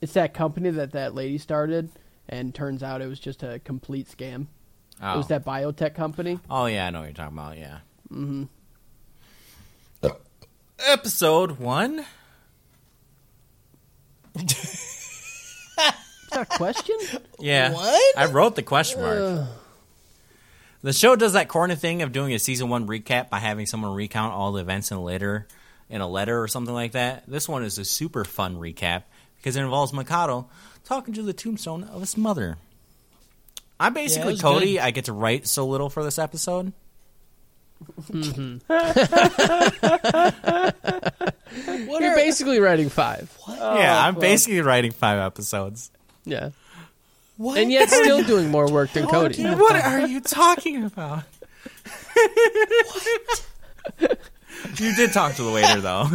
It's that company that that lady started, and turns out it was just a complete scam. Oh. It was that biotech company. oh yeah, I know what you're talking about. Yeah. Mm-hmm. Episode one. Is that a question? Yeah. What? I wrote the question mark. The show does that corny thing of doing a season one recap by having someone recount all the events in a letter, in a letter or something like that. This one is a super fun recap because it involves Makoto talking to the tombstone of his mother. I'm basically was Cody. good. I get to write so little for this episode. Mm-hmm. What You're are, basically writing five. yeah, I'm oh, basically writing five episodes. Yeah. what? And yet still doing more work than Cody. What are you talking about? What? You did talk to the waiter though.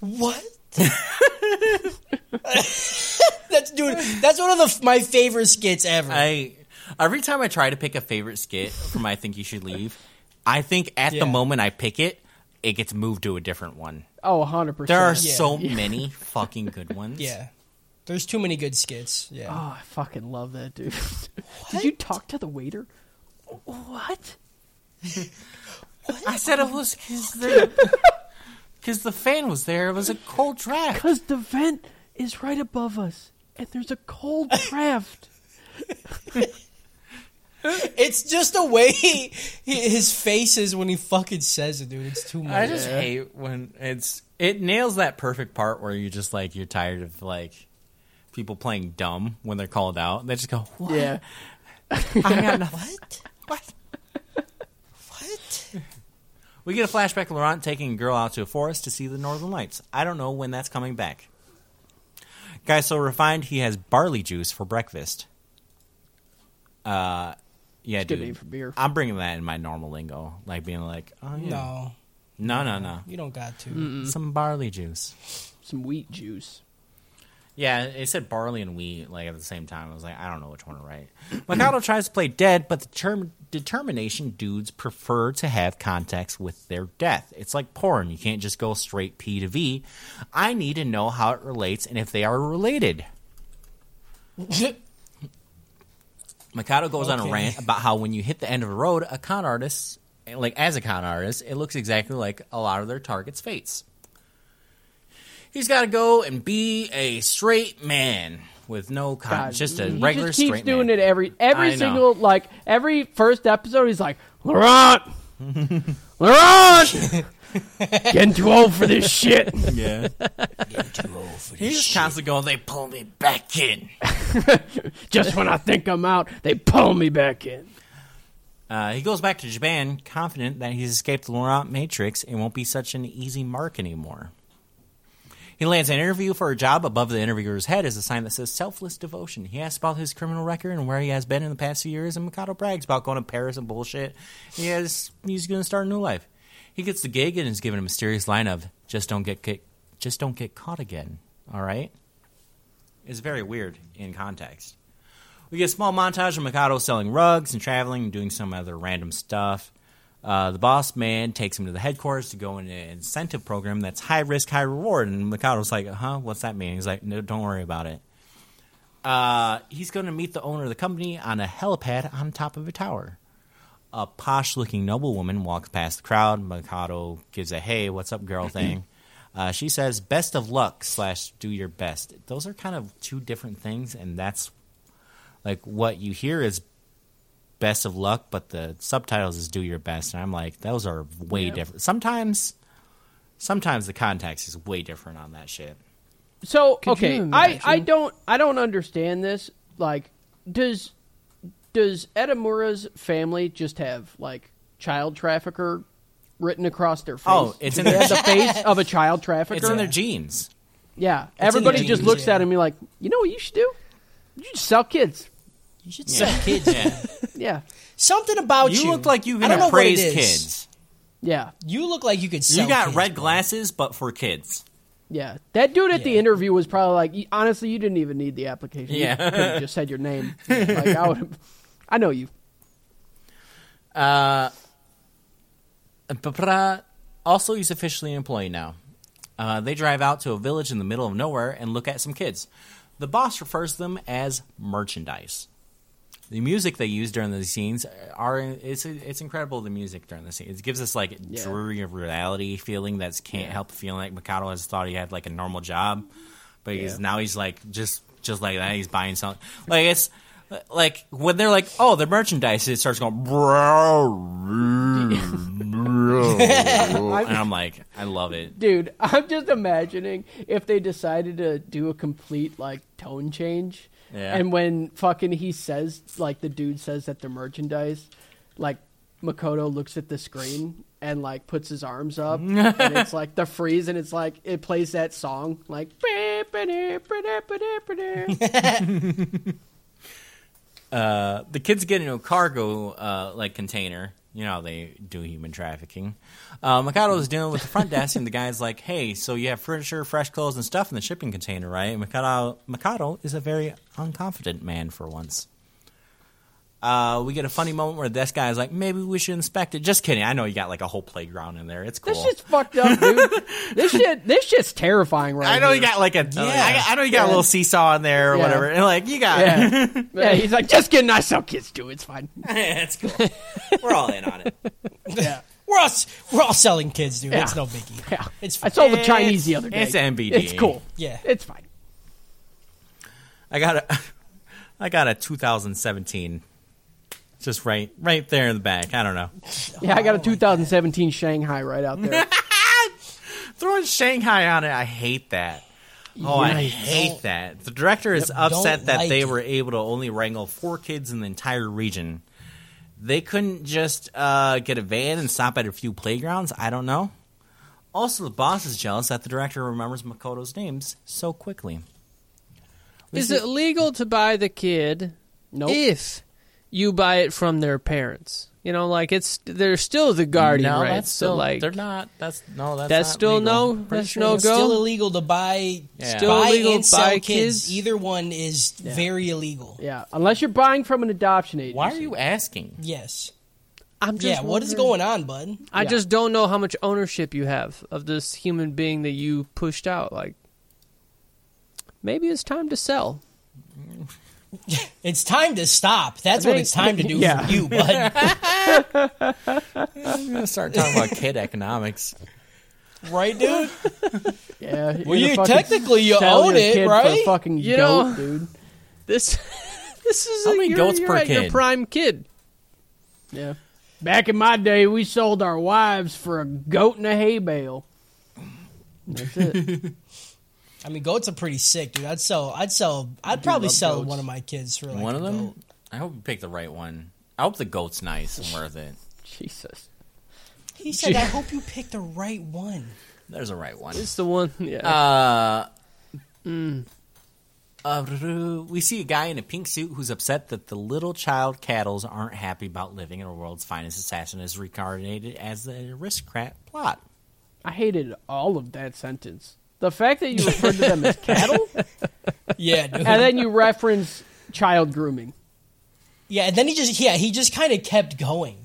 What? that's dude. That's one of the my favorite skits ever. I every time I try to pick a favorite skit from I think you should leave, I think at Yeah. the moment I pick it, it gets moved to a different one. Oh, 100%. There are Yeah. so many fucking good ones. Yeah. There's too many good skits. Yeah. Oh, I fucking love that, dude. Did you talk to the waiter? What? what? I said it was because the, 'cause the fan was there. It was a cold draft. Because the vent is right above us, and there's a cold draft. It's just the way he, his face is when he fucking says it, dude. It's too much. I just hate when it's it nails that perfect part where you're just like you're tired of like people playing dumb when they're called out. They just go, "What? Yeah. I got nothing." what? What? What? We get a flashback of Laurent taking a girl out to a forest to see the northern lights. I don't know when that's coming back. Guy's so refined he has barley juice for breakfast. Uh, yeah, good dude. name for beer. I'm bringing that in my normal lingo, like being like, oh yeah, No, no, no, no, you don't got to. some barley juice. Some wheat juice. Yeah, it said barley and wheat like at the same time. I was like, I don't know which one to write. Makoto tries to play dead, but the term determination dudes prefer to have context with their death. It's like porn. You can't just go straight P to V. I need to know how it relates and if they are related. Makoto goes on a rant about how when you hit the end of a road, a con artist, like as a con artist, it looks exactly like a lot of their targets' fates. He's got to go and be a straight man with no con, God, just a he regular just keeps straight doing man. it every every I know. single like every first episode. He's like, Laurent, Laurent, getting too old for this shit. Yeah, Getting too old for this shit. he's just constantly going. They pull me back in. Just when I think I'm out, they pull me back in. Uh, he goes back to Japan, confident that he's escaped the Laurent Matrix and won't be such an easy mark anymore. He lands an interview for a job above the interviewer's head is a sign that says selfless devotion. He asks about his criminal record and where he has been in the past few years, and Makoto brags about going to Paris and bullshit. He has, he's going to start a new life. He gets the gig and is given a mysterious line of "Just don't get, get just don't get caught again." All right, it's very weird in context. We get a small montage of Makoto selling rugs and traveling and doing some other random stuff. Uh, the boss man takes him to the headquarters to go in an incentive program that's high risk, high reward. And Makoto's like, huh, what's that mean? He's like, no, don't worry about it. Uh, he's going to meet the owner of the company on a helipad on top of a tower. A posh looking noblewoman walks past the crowd. Makoto gives a hey, what's up, girl thing. Uh, she says, best of luck slash do your best. Those are kind of two different things, and that's like what you hear is best of luck, but the subtitles is do your best. And I'm like, those are way different. Sometimes, sometimes the context is way different on that shit. So Could okay, I I don't I don't understand this. Like, does does Edamura's family just have like child trafficker written across their oh, face? Oh, it's in they their- have the face of a child trafficker. It's in their genes. yeah, in their everybody just genes, looks yeah. at him and be like, you know what you should do? You should sell kids. You should sell kids. Yeah. Yeah, Something about you. You look like you I can don't know what it praise kids. yeah, You look like you could sell You got kids, red bro. glasses, but for kids. yeah. That dude at the interview was probably like, honestly, you didn't even need the application. Yeah. you could have just said your name. like I would. I know you. Uh, Papra- also, he's officially an employee now. Uh, they drive out to a village in the middle of nowhere and look at some kids. The boss refers to them as merchandise. The music they use during the scenes are it's it's incredible. The music during the scene it gives us like Yeah. dreary of reality feeling that can't help feeling like Makoto has thought he had like a normal job, but he's now he's like just just like that. He's buying something like it's like when they're like oh the merchandise it starts going and I'm like I love it. Dude, I'm just imagining if they decided to do a complete like tone change. Yeah. And when fucking he says like the dude says that the merchandise, like Makoto looks at the screen and like puts his arms up and it's like the freeze and it's like it plays that song like Uh, the kids get into a cargo uh, like container. You know they do human trafficking. Uh, Makoto is dealing with the front desk, and the guy's like, "Hey, so you have furniture, fresh clothes, and stuff in the shipping container, right?" And Makoto, Makoto is a very unconfident man for once. Uh, we get a funny moment where this guy's like, maybe we should inspect it. Just kidding. I know you got like a whole playground in there. It's cool. This shit's fucked up, dude. this shit, this shit's terrifying right I know you got like a, I, I know you got a little seesaw in there or Yeah. whatever. And like you got, Yeah. yeah, he's like, just kidding. I sell kids too. It's fine. it's cool. We're all in on it. Yeah. We're all we're all selling kids, dude. Yeah. It's no biggie. Yeah, It's fine. I sold the Chinese the other day. it's MBD. It's cool. Yeah. It's fine. I got a, I got a 2017. Just right, right there in the back. I don't know. Yeah, I got a 2017 Shanghai right out there. Throwing Shanghai on it, I hate that. Oh, I hate that. The director is Yep, upset don't that like they it. were able to only wrangle four kids in the entire region. They couldn't just uh, get a van and stop at a few playgrounds. I don't know. Also, the boss is jealous that the director remembers Makoto's names so quickly. Is it legal to buy the kid Nope. if you buy it from their parents? You know, like it's they're still the guardian no, rights. that's so still like they're not. That's no. That's, That's not still legal. no- Pretty that's sure no It's go? still illegal to buy, Yeah. Still buy illegal and to sell kids. kids? Either one is very illegal. Yeah, unless you're buying from an adoption agency. Why are you asking? Yes. I'm just Yeah. What is going on, bud? I Yeah. just don't know how much ownership you have of this human being that you pushed out. Like, maybe it's time to sell. It's time to stop. That's what it's time to do yeah. for you, bud. I'm gonna start talking about kid economics. right, dude? Yeah. Well, you technically you own your it, kid for a right? fucking You goat, know- dude. This, this is How a, many you're, goats you're per at Your prime kid. Yeah. Back in my day, we sold our wives for a goat and a hay bale. That's it. I mean, goats are pretty sick, dude. I'd sell. I'd sell. I'd probably sell goats. one of my kids for like one a of them. goat. I hope you pick the right one. I hope the goat's nice and worth it. Jesus. He said, "I hope you pick the right one." There's a right one. It's the one. Yeah. Uh, uh, we see a guy in a pink suit who's upset that the little child cattles aren't happy about living in a world's finest assassin is reincarnated as the aristocrat plot. I hated all of that sentence. The fact that you referred to them as cattle, Yeah, dude. and then you reference child grooming. yeah, and then he just yeah he just kind of kept going.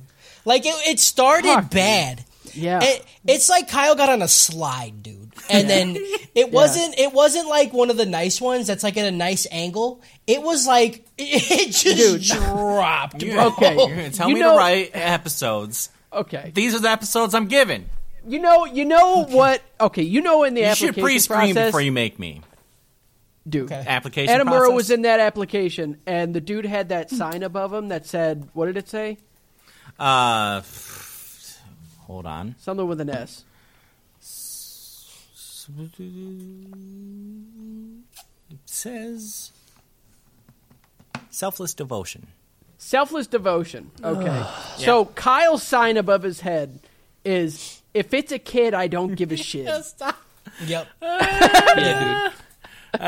Like it, it started Fuck, bad. Yeah. It, it's like Kyle got on a slide, dude. And then it wasn't it wasn't like one of the nice ones that's like at a nice angle. It was like it just Dude. dropped. Bro. Okay. You're gonna tell You me know- to write episodes. okay. These are the episodes I'm giving. You know, you know what? Okay, you know in the application. You should pre-screen process, before you make me. dude. Okay. Application Adam process. Murrow was in that application, and the dude had that sign above him that said, "What did it say? Uh, hold on. Something with an S." It says selfless devotion. Selfless devotion. Okay. So Kyle's sign above his head is, "If it's a kid, I don't give a shit." Stop. Yep, I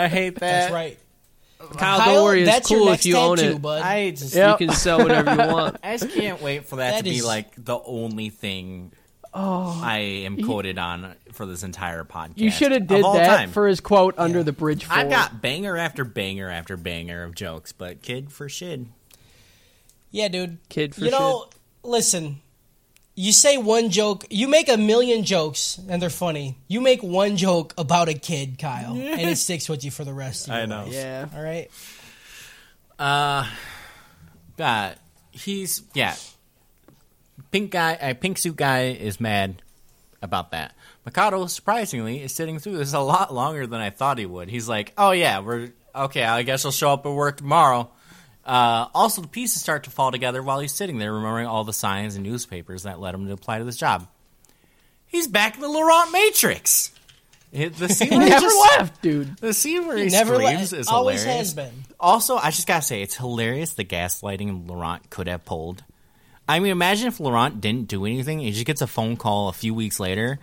hate that. that's right. Kyle, Kyle, don't worry. It's that's your cool next if you own tattoo, it. bud. I just, Yep. You can sell whatever you want. I just can't wait for that, That to be is- like the only thing oh. I am quoted on for this entire podcast. You should have of did all that time. for his quote under the bridge. For I've got banger after banger after banger of jokes, but kid for shit. Yeah, dude. Kid for shit. you know, listen. You say one joke, you make a million jokes, and they're funny. You make one joke about a kid, Kyle, and it sticks with you for the rest of your I know. life. yeah. All right. Uh, he's yeah. Pink guy, uh, pink suit guy is mad about that. Makoto, surprisingly, is sitting through this a lot longer than I thought he would. He's like, "Oh yeah, we're okay. I guess I'll show up at work tomorrow." Uh, also, the pieces start to fall together while he's sitting there, remembering all the signs and newspapers that led him to apply to this job. He's back in the Laurent Matrix. It- the scene He where he never just- left, dude. The scene where he, Never screams le- is always hilarious. has been. Also, I just gotta say, it's hilarious the gaslighting Laurent could have pulled. I mean, imagine if Laurent didn't do anything. He just gets a phone call a few weeks later,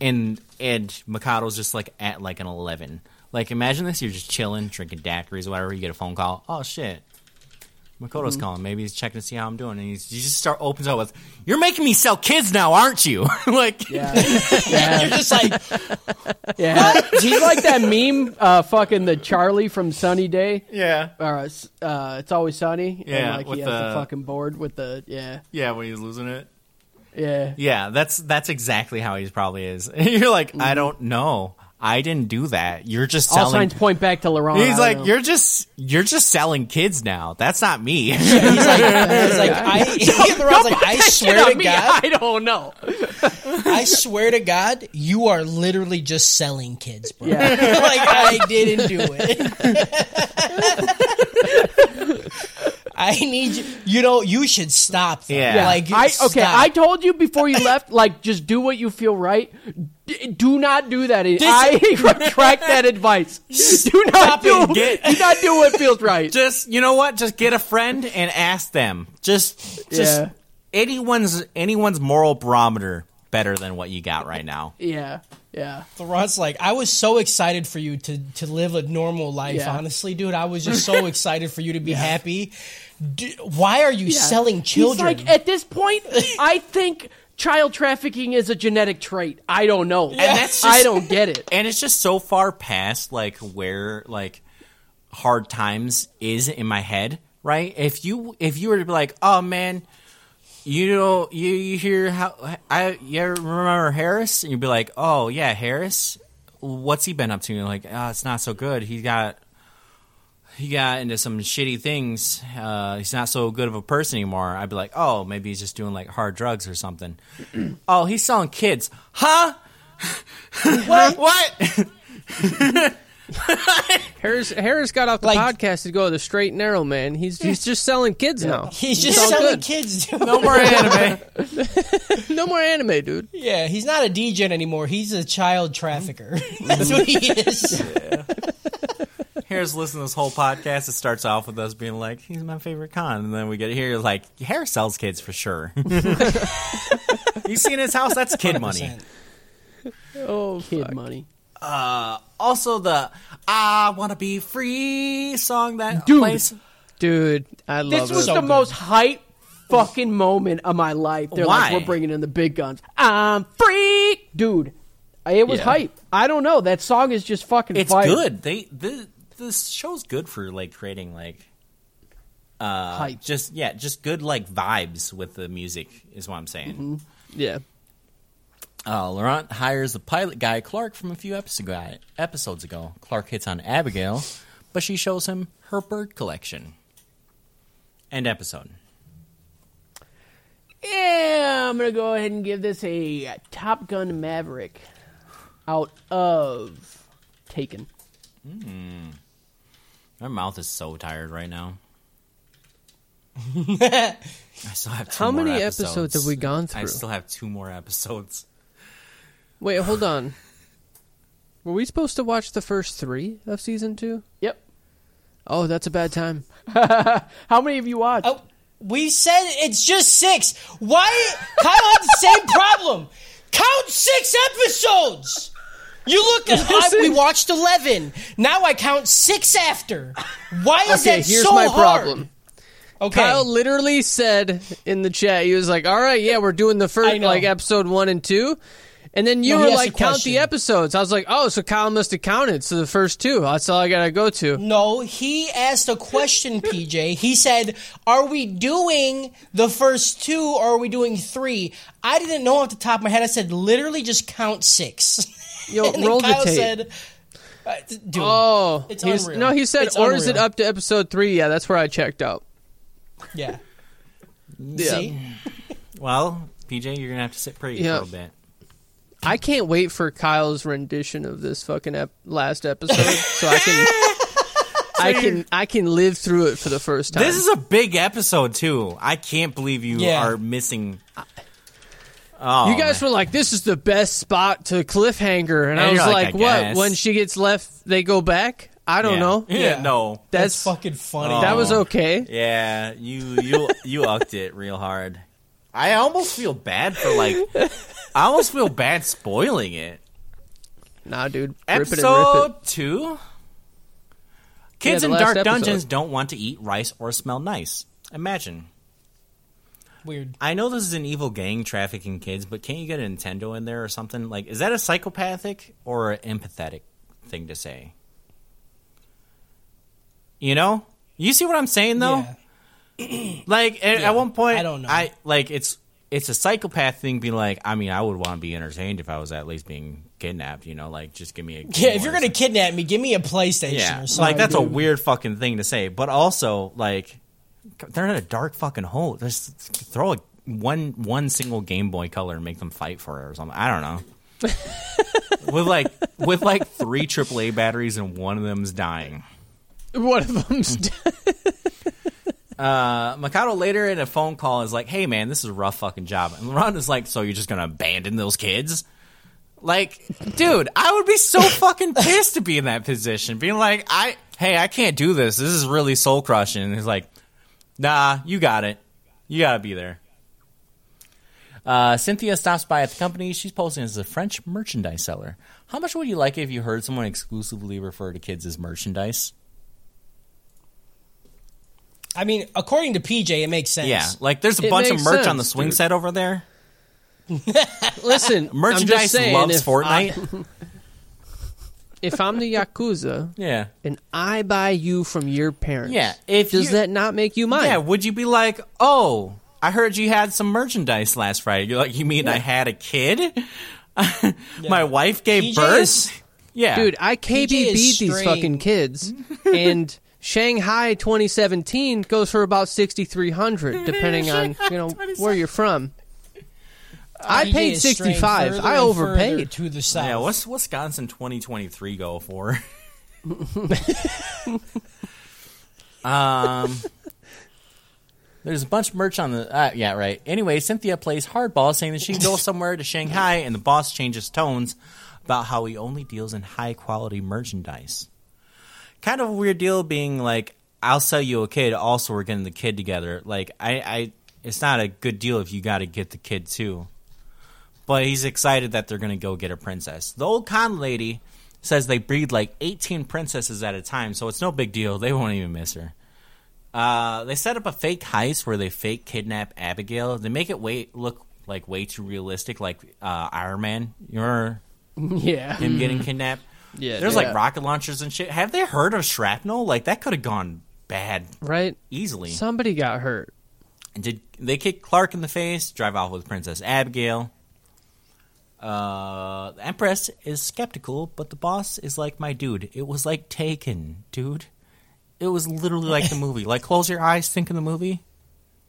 and and Makoto's just like at like an eleven. Like, imagine this: you're just chilling, drinking daiquiris, or whatever. You get a phone call. Oh shit! Makoto's Mm-hmm. calling. Maybe he's checking to see how I'm doing, and he's, he just start opens up with, "You're making me sell kids now, aren't you?" like, Yeah, You're just like, yeah. He's like that meme, uh, fucking the Charlie from Sunny Day. yeah, Or, uh, uh, it's always sunny. Yeah, and, like with he has the, the- fucking board with the yeah, yeah. When he's losing it, yeah. yeah. That's that's exactly how he probably is. You're like, Mm-hmm. I don't know. I didn't do that. You're just All selling. signs point back to Laurent. He's like, know. you're just you're just selling kids now. That's not me. he's like, he's like, I, Laurent's like, I swear to me, God, I don't know. I swear to God, you are literally just selling kids, bro. Yeah. like I didn't do it. I need you. You know, you should stop. That. Yeah. like I okay. stop. I told you before you left. Like, just do what you feel right. D- do not do that. I retract that advice. Do not Stop do. Get- do not do what feels right. just you know what? Just get a friend and ask them. Just just Yeah. anyone's anyone's moral barometer better than what you got right now. Yeah, yeah. Laurent's like, I was so excited for you to to live a normal life. Yeah. Honestly, dude, I was just so excited for you to be happy. D- why are you selling children? He's like, at this point, I think child trafficking is a genetic trait. I don't know. And that's just- I don't get it. And it's just so far past like where like hard times is in my head, right? If you if you were to be like, "Oh man, you know, you, you hear how I you remember Harris?" and you'd be like, "Oh yeah, Harris. What's he been up to?" And you're like, "Oh, it's not so good. He got he got into some shitty things. Uh, he's not so good of a person anymore." I'd be like, "Oh, maybe he's just doing like hard drugs or something." oh, he's selling kids, huh? what? What? Harris Harris got off the Like- podcast to go to the straight and narrow, man. He's he's just selling kids now. He's just selling good. kids. Dude. No more anime. No more anime, dude. Yeah, he's not a DJ anymore. He's a child trafficker. That's what he is. Harris listen to this whole podcast. It starts off with us being like, "He's my favorite con," and then we get here like, Harris sells kids for sure. you see in his house? That's kid money. Oh, Kid money. Uh, also, the "I Want to Be Free" song that Dude. plays. dude, I love This was. So the good. most hype fucking moment of my life. They're like, we're bringing in the big guns. I'm free, dude. It was Yeah. hype. I don't know. That song is just fucking It's fire. good. They the this show's good for like creating like uh Hype. just yeah just good like vibes with the music is what I'm saying. yeah. Uh, Laurent hires the pilot guy Clark from a few episodes ago. Clark hits on Abigail, but she shows him her bird collection. End episode. Yeah, I'm gonna go ahead and give this a Top Gun Maverick out of Taken. My mouth is so tired right now. I still have two How more many episodes have we gone through? I still have two more episodes. Wait, hold on. Were we supposed to watch the first three of season two? Yep. Oh, that's a bad time. How many have you watched? Oh, we said it's just six. Why? Kyle had the same problem. Count six episodes. You look at I, we watched eleven. Now I count six after. Why is Okay, that here's so my hard? problem. Okay, Kyle literally said in the chat, he was like, "All right, yeah, we're doing the first like episode one and two. And then you No, were like, "Count the episodes." I was like, "Oh, so Kyle must have counted." So the first two. That's all I gotta go to. No, he asked a question, PJ. He said, Are we doing the first two or are we doing three? I didn't know off the top of my head. I said, literally just count six. Yo, and then roll Kyle the tape. said, uh, Dude, oh, It's he's- unreal. no, he said, It's or is it up to episode three? Yeah, that's where I checked out. yeah. Yeah. See? Well, PJ, you're gonna have to sit pretty Yeah. for a bit. I can't wait for Kyle's rendition of this fucking ep- last episode, so I can, I can, I can live through it for the first time. This is a big episode too. I can't believe you Yeah. are missing. Oh, you guys man. were like, "This is the best spot to cliffhanger," and, And I was like, like, "I "What? guess." When she gets left, they go back? I don't Yeah. know. Yeah, Yeah. no. That's, That's, fucking funny. Oh. that was oh. okay. Yeah, you you you upped it real hard. I almost feel bad for like. I almost feel bad spoiling it. Nah, dude, rip it and rip it. Episode two. Kids the in dark episode. dungeons don't want to eat rice or smell nice. Imagine. Weird. I know this is an evil gang trafficking kids, but can't you get a Nintendo in there or something? Like, is that a psychopathic or an empathetic thing to say? You know, you see what I'm saying though. Yeah. Like at, Yeah, at one point, I don't know. I like it's it's a psychopath thing. Being like, I mean, I would want to be entertained if I was at least being kidnapped. You know, like just give me a Yeah, if you're gonna kidnap me, give me a PlayStation yeah, or something. like that's a weird fucking thing to say. But also, like, they're in a dark fucking hole. Just throw a one one single Game Boy Color and make them fight for it or something. I don't know. with like with like three AAA batteries and one of them's dying. One of them's Uh, Makoto later in a phone call is like, "Hey man, this is a rough fucking job." And Ron is like, "So you're just gonna abandon those kids?" Like, dude, I would be so fucking pissed to be in that position, being like, "I, hey, I can't do this. This is really soul crushing." And he's like, "Nah, you got it. You gotta be there." Uh, Cynthia stops by at the company. She's posing as a French merchandise seller. How much would you like it if you heard someone exclusively refer to kids as merchandise? I mean, according to PJ, it makes sense. Yeah, like there's a It bunch of makes merch on the sense, swing dude. set over there. listen. I'm Merchandise just saying, loves if, Fortnite. if I'm the yakuza yeah, and I buy you from your parents, yeah. If does you, that not make you mine? yeah, would you be like, oh, I heard you had some merchandise last Friday? You're like, you mean I had a kid? My wife gave PJ birth. is- yeah, Dude, I KBB'd these fucking kids, and Shanghai 2017 goes for about 6,300, depending on you know where you're from. I PJ paid 65. further I overpaid. to the south. yeah. What's Wisconsin 2023 go for? um. There's a bunch of merch on the. Uh, yeah, right. Anyway, Cynthia plays hardball, saying that she can go somewhere to Shanghai, and the boss changes tones about how he only deals in high quality merchandise. Kind of a weird deal, being like, "I'll sell you a kid." Also, we're getting the kid together. Like, I, I it's not a good deal if you got to get the kid too. But he's excited that they're going to go get a princess. The old con lady says they breed like 18 princesses at a time, so it's no big deal. They won't even miss her. Uh, they set up a fake heist where they fake kidnap Abigail. They make it way look like way too realistic, like uh, Iron Man. You remember Yeah. him getting kidnapped? Yeah, There's yeah. like rocket launchers and shit. Have they heard of shrapnel? Like that could have gone bad Right? easily. Somebody got hurt. Did they kick Clark in the face? Drive off with Princess Abigail. Uh, the Empress is skeptical, but the boss is like, "My dude, it was like Taken, dude. It was literally like the movie. Like, close your eyes, think of the movie.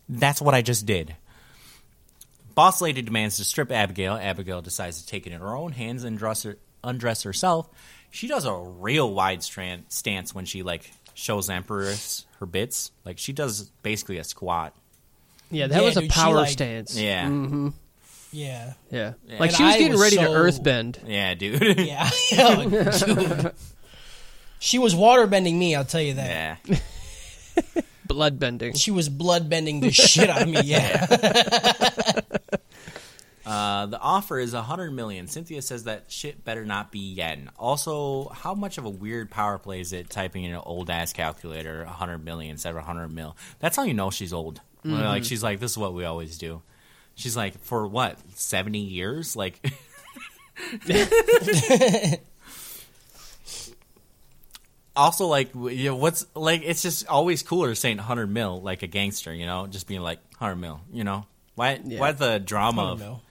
That's what I just did." Boss lady demands to strip Abigail. Abigail decides to take it in her own hands and dress her, undress herself. She does a real wide strand, stance when she like shows Empress her bits. Like she does basically a squat. Yeah, that Yeah, was a dude, she, power like- stance. Yeah, Yeah. Yeah. Yeah. Like And she was I getting was ready to earthbend. yeah, dude. Yeah. Dude. She was waterbending me, I'll tell you that. yeah. Bloodbending. She was bloodbending the shit out of me, yeah. Uh, the offer is a hundred million. Cynthia says that shit better not be yen. Also, how much of a weird power play is it typing in an old ass calculator a hundred million instead of hundred mil? That's how you know she's old. When, Like she's like, this is what we always do. She's like, for what seventy years? Like, also like, you know, what's like? It's just always cooler saying hundred mil like a gangster, you know, just being like hundred mil, you know. Why? Yeah. Why the drama? I of know.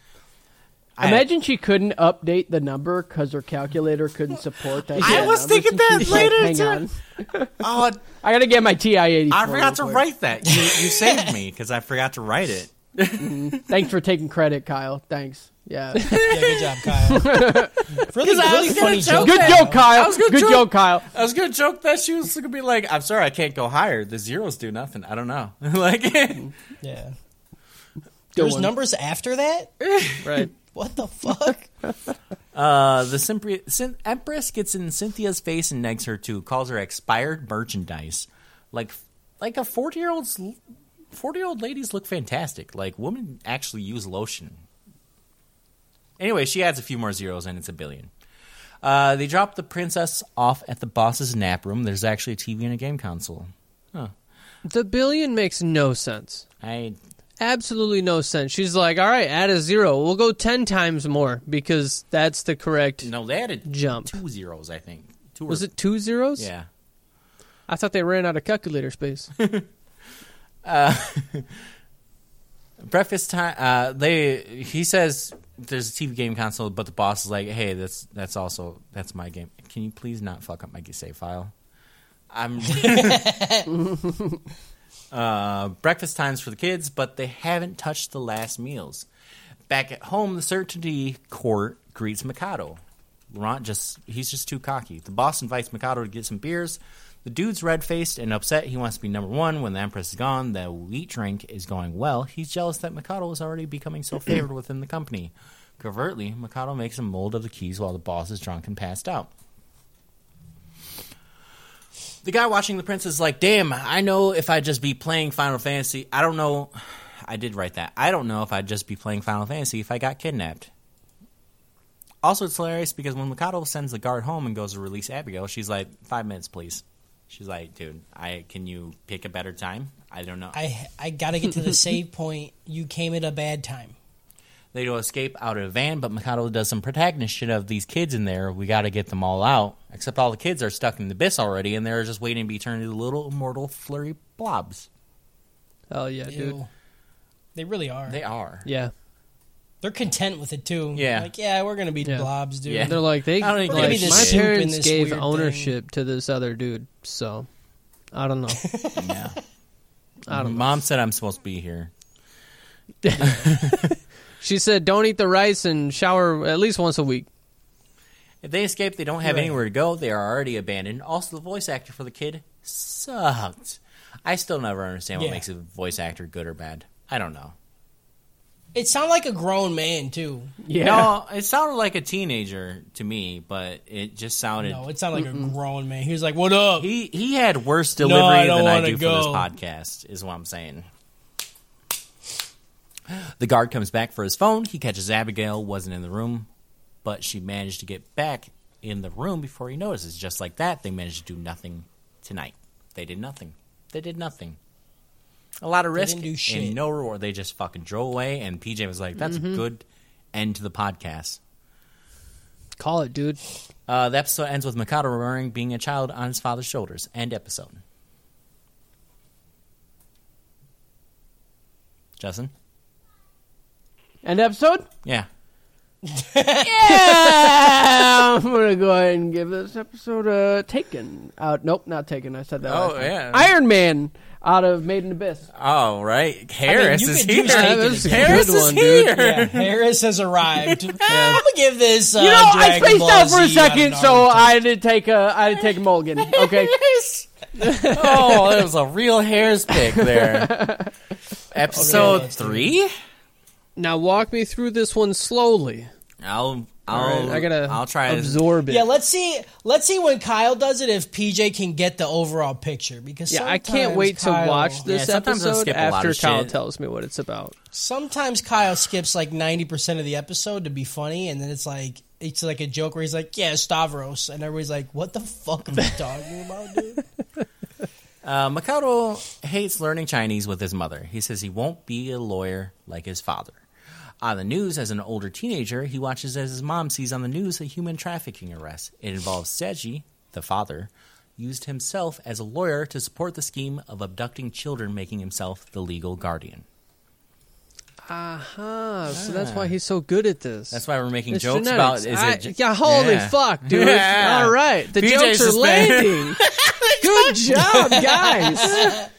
I- Imagine she couldn't update the number because her calculator couldn't support that. I kind was thinking so that she's like, Hang too. on, Oh, I gotta get my TI eighty. I forgot to write that. You, you saved me because I forgot to write it. Thanks for taking credit, Kyle. Thanks. Yeah. Yeah, good job, Kyle. really, really funny joke. Good that- joke, Kyle. I was gonna Good joke- joke, Kyle. I was gonna joke that she was gonna be like, "I'm sorry, I can't go higher. The zeros do nothing. I don't know." like, Yeah. Good There's one. numbers after that? Right. What the fuck? uh, the Simpri- Cyn- Empress gets in Cynthia's face and negs her too. Calls her expired merchandise. Like, like a forty year old's forty year old ladies look fantastic. Like, women actually use lotion. Anyway, she adds a few more zeros and it's a billion. Uh, they drop the princess off at the boss's nap room. There's actually a TV and a game console. Huh. The billion makes no sense. I Absolutely no sense. She's like, all right, add a zero. We'll go 10 times more because that's the correct. no, they added Jump. two zeros. I think. Two Was it two zeros? Yeah. I thought they ran out of calculator space. breakfast time uh they he says there's a tv game console but the boss is like hey that's that's also that's my game. Can you please not fuck up my save file? I'm uh breakfast times for the kids but they haven't touched the last meals. Back at home the certainty court greets Makoto. Laurent just he's just too cocky. The boss invites Makoto to get some beers the dude's red faced and upset. He wants to be number one when the Empress is gone. The wheat drink is going well. He's jealous that Makoto is already becoming so favored within the company. Covertly, Makoto makes a mold of the keys while the boss is drunk and passed out. The guy watching the prince is like, damn, I know if I'd just be playing Final Fantasy. I don't know. I did write that. I don't know if I'd just be playing Final Fantasy if I got kidnapped. Also, it's hilarious because when Makoto sends the guard home and goes to release Abigail, she's like, five minutes, please. She's like, dude, I can you pick a better time? I don't know. I I gotta get to the save point. You came at a bad time. they do escape out of a van, but Makoto does some protagonist shit of these kids in there. We got to get them all out. Except all the kids are stuck in the abyss already, and they're just waiting to be turned into little immortal flurry blobs. Hell yeah, dude. They really are. They are. Yeah. They're content with it too. Yeah. Like, yeah, we're gonna be Yeah. blobs, dude. Yeah. They're like they I don't think like, they give a my parents this gave weird ownership to this other dude, so I don't know. Yeah. I don't know. Mom said I'm supposed to be here. She said don't eat the rice and shower at least once a week. If they escape, they don't have Right. anywhere to go. They are already abandoned. Also, the voice actor for the kid sucked. I still never understand what Yeah. makes a voice actor good or bad. I don't know. It sounded like a grown man too. Yeah. No, it sounded like a teenager to me, but it just sounded. No, it sounded like a grown man. He was like, "What up?" He he had worse delivery don't than I do go. for this podcast. Is what I'm saying. The guard comes back for his phone. He catches Abigail wasn't in the room, but she managed to get back in the room before he notices. Just like that, they managed to do nothing tonight. They did nothing. They did nothing. A lot of risk didn't do shit. and no reward. They just fucking drove away. And PJ was like, "That's Mm-hmm. a good end to the podcast." Call it, dude. Uh, the episode ends with Makoto remembering being a child on his father's shoulders. End episode. Justin? End episode? Yeah. Yeah, I'm gonna go ahead and give this episode a Taken. Uh, nope, not Taken. I said that. Oh, last time. yeah. Iron Man out of Made in Abyss. Oh, right. Harris you is could here. use Taken That's a Harris is one, here. yeah, Harris has arrived. I'm gonna give this. Uh, You know, I spaced Ball out for a Z out of second, so I did take a I did take a mulligan. Okay, oh, that was a real Harris pick there. Episode Okay. three? Now walk me through this one slowly. I'll, I'll, All right, I gotta I'll try to absorb it. Yeah, let's see. Let's see when Kyle does it if PJ can get the overall picture because Yeah, I can't sometimes wait to watch this Yeah, episode skip a lot after Kyle shit. tells me what it's about. Sometimes Kyle skips like ninety percent of the episode to be funny, and then it's like it's like a joke where he's like, "Yeah, Stavros," and everybody's like, "What the fuck are you talking about, dude?" Uh, Makoto hates learning Chinese with his mother. He says he won't be a lawyer like his father. On the news, as an older teenager, he watches as his mom sees on the news a human trafficking arrest. It involves Seiji, the father, used himself as a lawyer to support the scheme of abducting children, making himself the legal guardian. Aha, so that's why he's so good at this. That's why we're making It's jokes genetics. about. Is I- it? ge- yeah, holy Yeah. fuck, dude! Yeah. All right, the PJ's jokes are landing. good job, guys.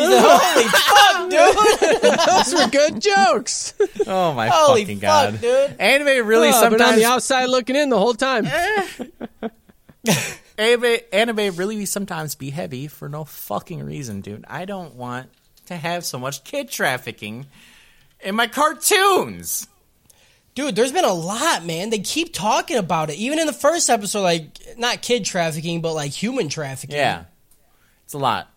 Holy fuck, dude! Those were good jokes. Oh my Holy fucking fuck, god, dude! Anime really Oh, been on the outside looking in the whole time. anime, anime really sometimes be heavy for no fucking reason, dude. I don't want to have so much kid trafficking in my cartoons. Dude, there's been a lot, man. They keep talking about it. Even in the first episode, like not kid trafficking, but like human trafficking. Yeah, it's a lot.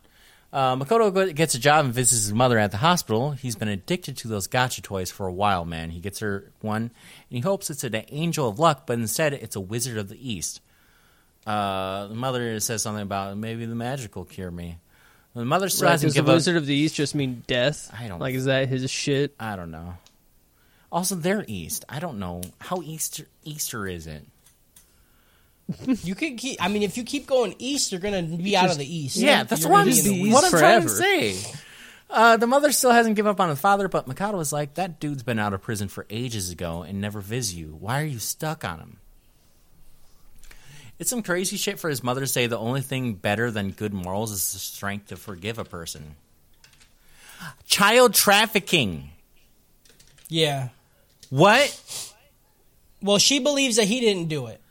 Uh, Makoto gets a job and visits his mother at the hospital. He's been addicted to those gotcha toys for a while, man. He gets her one, and he hopes it's an angel of luck, but instead it's a wizard of the east. Uh, the mother says something about maybe the magic will cure me. The mother still Right, hasn't does the given up. Wizard of the East just mean death? I don't- like. Is that his shit? I don't know. Also, they're east. I don't know how Easter Easter is it. You could keep. I mean, if you keep going east, you're gonna be out of the east. Yeah, that's You're what gonna I'm, be in the east what I'm trying to say. Uh, the mother still hasn't given up on the father, but Makoto is like, that dude's been out of prison for ages ago and never vis you. Why are you stuck on him? It's some crazy shit for his mother to say the only thing better than good morals is the strength to forgive a person. Child trafficking. Yeah. What? Well, she believes that he didn't do it.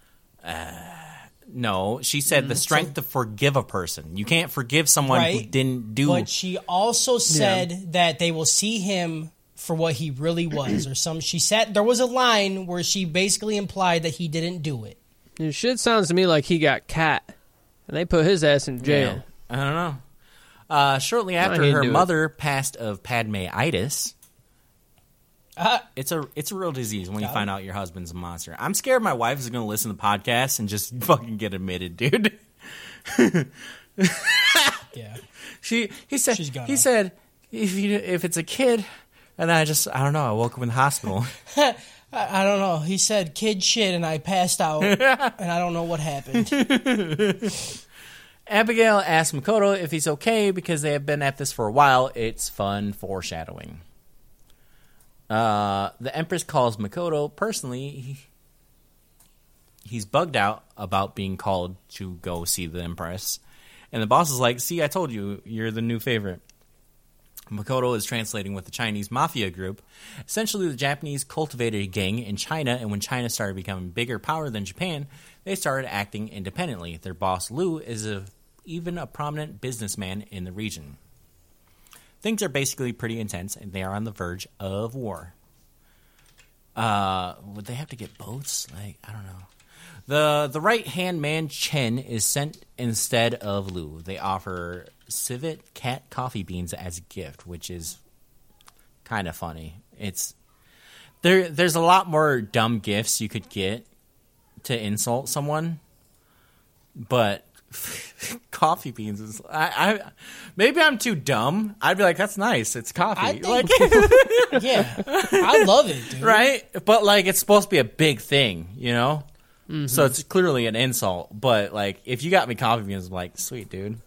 No, she said the strength to forgive a person. You can't forgive someone who didn't do. But she also said that they will see him for what he really was, or some. She said there was a line where she basically implied that he didn't do it. This shit sounds to me like he got cat, and they put his ass in jail. I don't know. Uh, shortly after her do it. mother passed of Padme-itis, Uh, it's a it's a real disease when you find out your husband's a monster. I'm scared my wife is going to listen to the podcast and just fucking get admitted, dude. yeah. She he said She's gonna. he said if you if it's a kid, and I just I don't know. I woke up in the hospital. I, I don't know. He said kid shit, and I passed out, and I don't know what happened. Abigail asks Makoto if he's okay because they have been at this for a while. It's fun foreshadowing. Uh, the Empress calls Makoto personally. He, he's bugged out about being called to go see the Empress. And the boss is like, See, I told you, you're the new favorite. Makoto is translating with the Chinese mafia group, essentially the Japanese cultivated a gang in China, and when China started becoming bigger power than Japan, they started acting independently. Their boss Lu is a, even a prominent businessman in the region. Things are basically pretty intense, and they are on the verge of war. Uh, would they have to get boats? Like, I don't know. The the right hand man Chen is sent instead of Lu. They offer civet cat coffee beans as a gift, which is kind of funny. It's there. There's a lot more dumb gifts you could get to insult someone, but coffee beans is. I, I maybe I'm too dumb. I'd be like, that's nice. It's coffee, I think- like Yeah, I love it, dude. right? But like, it's supposed to be a big thing, you know. So it's clearly an insult. But like, if you got me coffee beans, I'm like, sweet dude,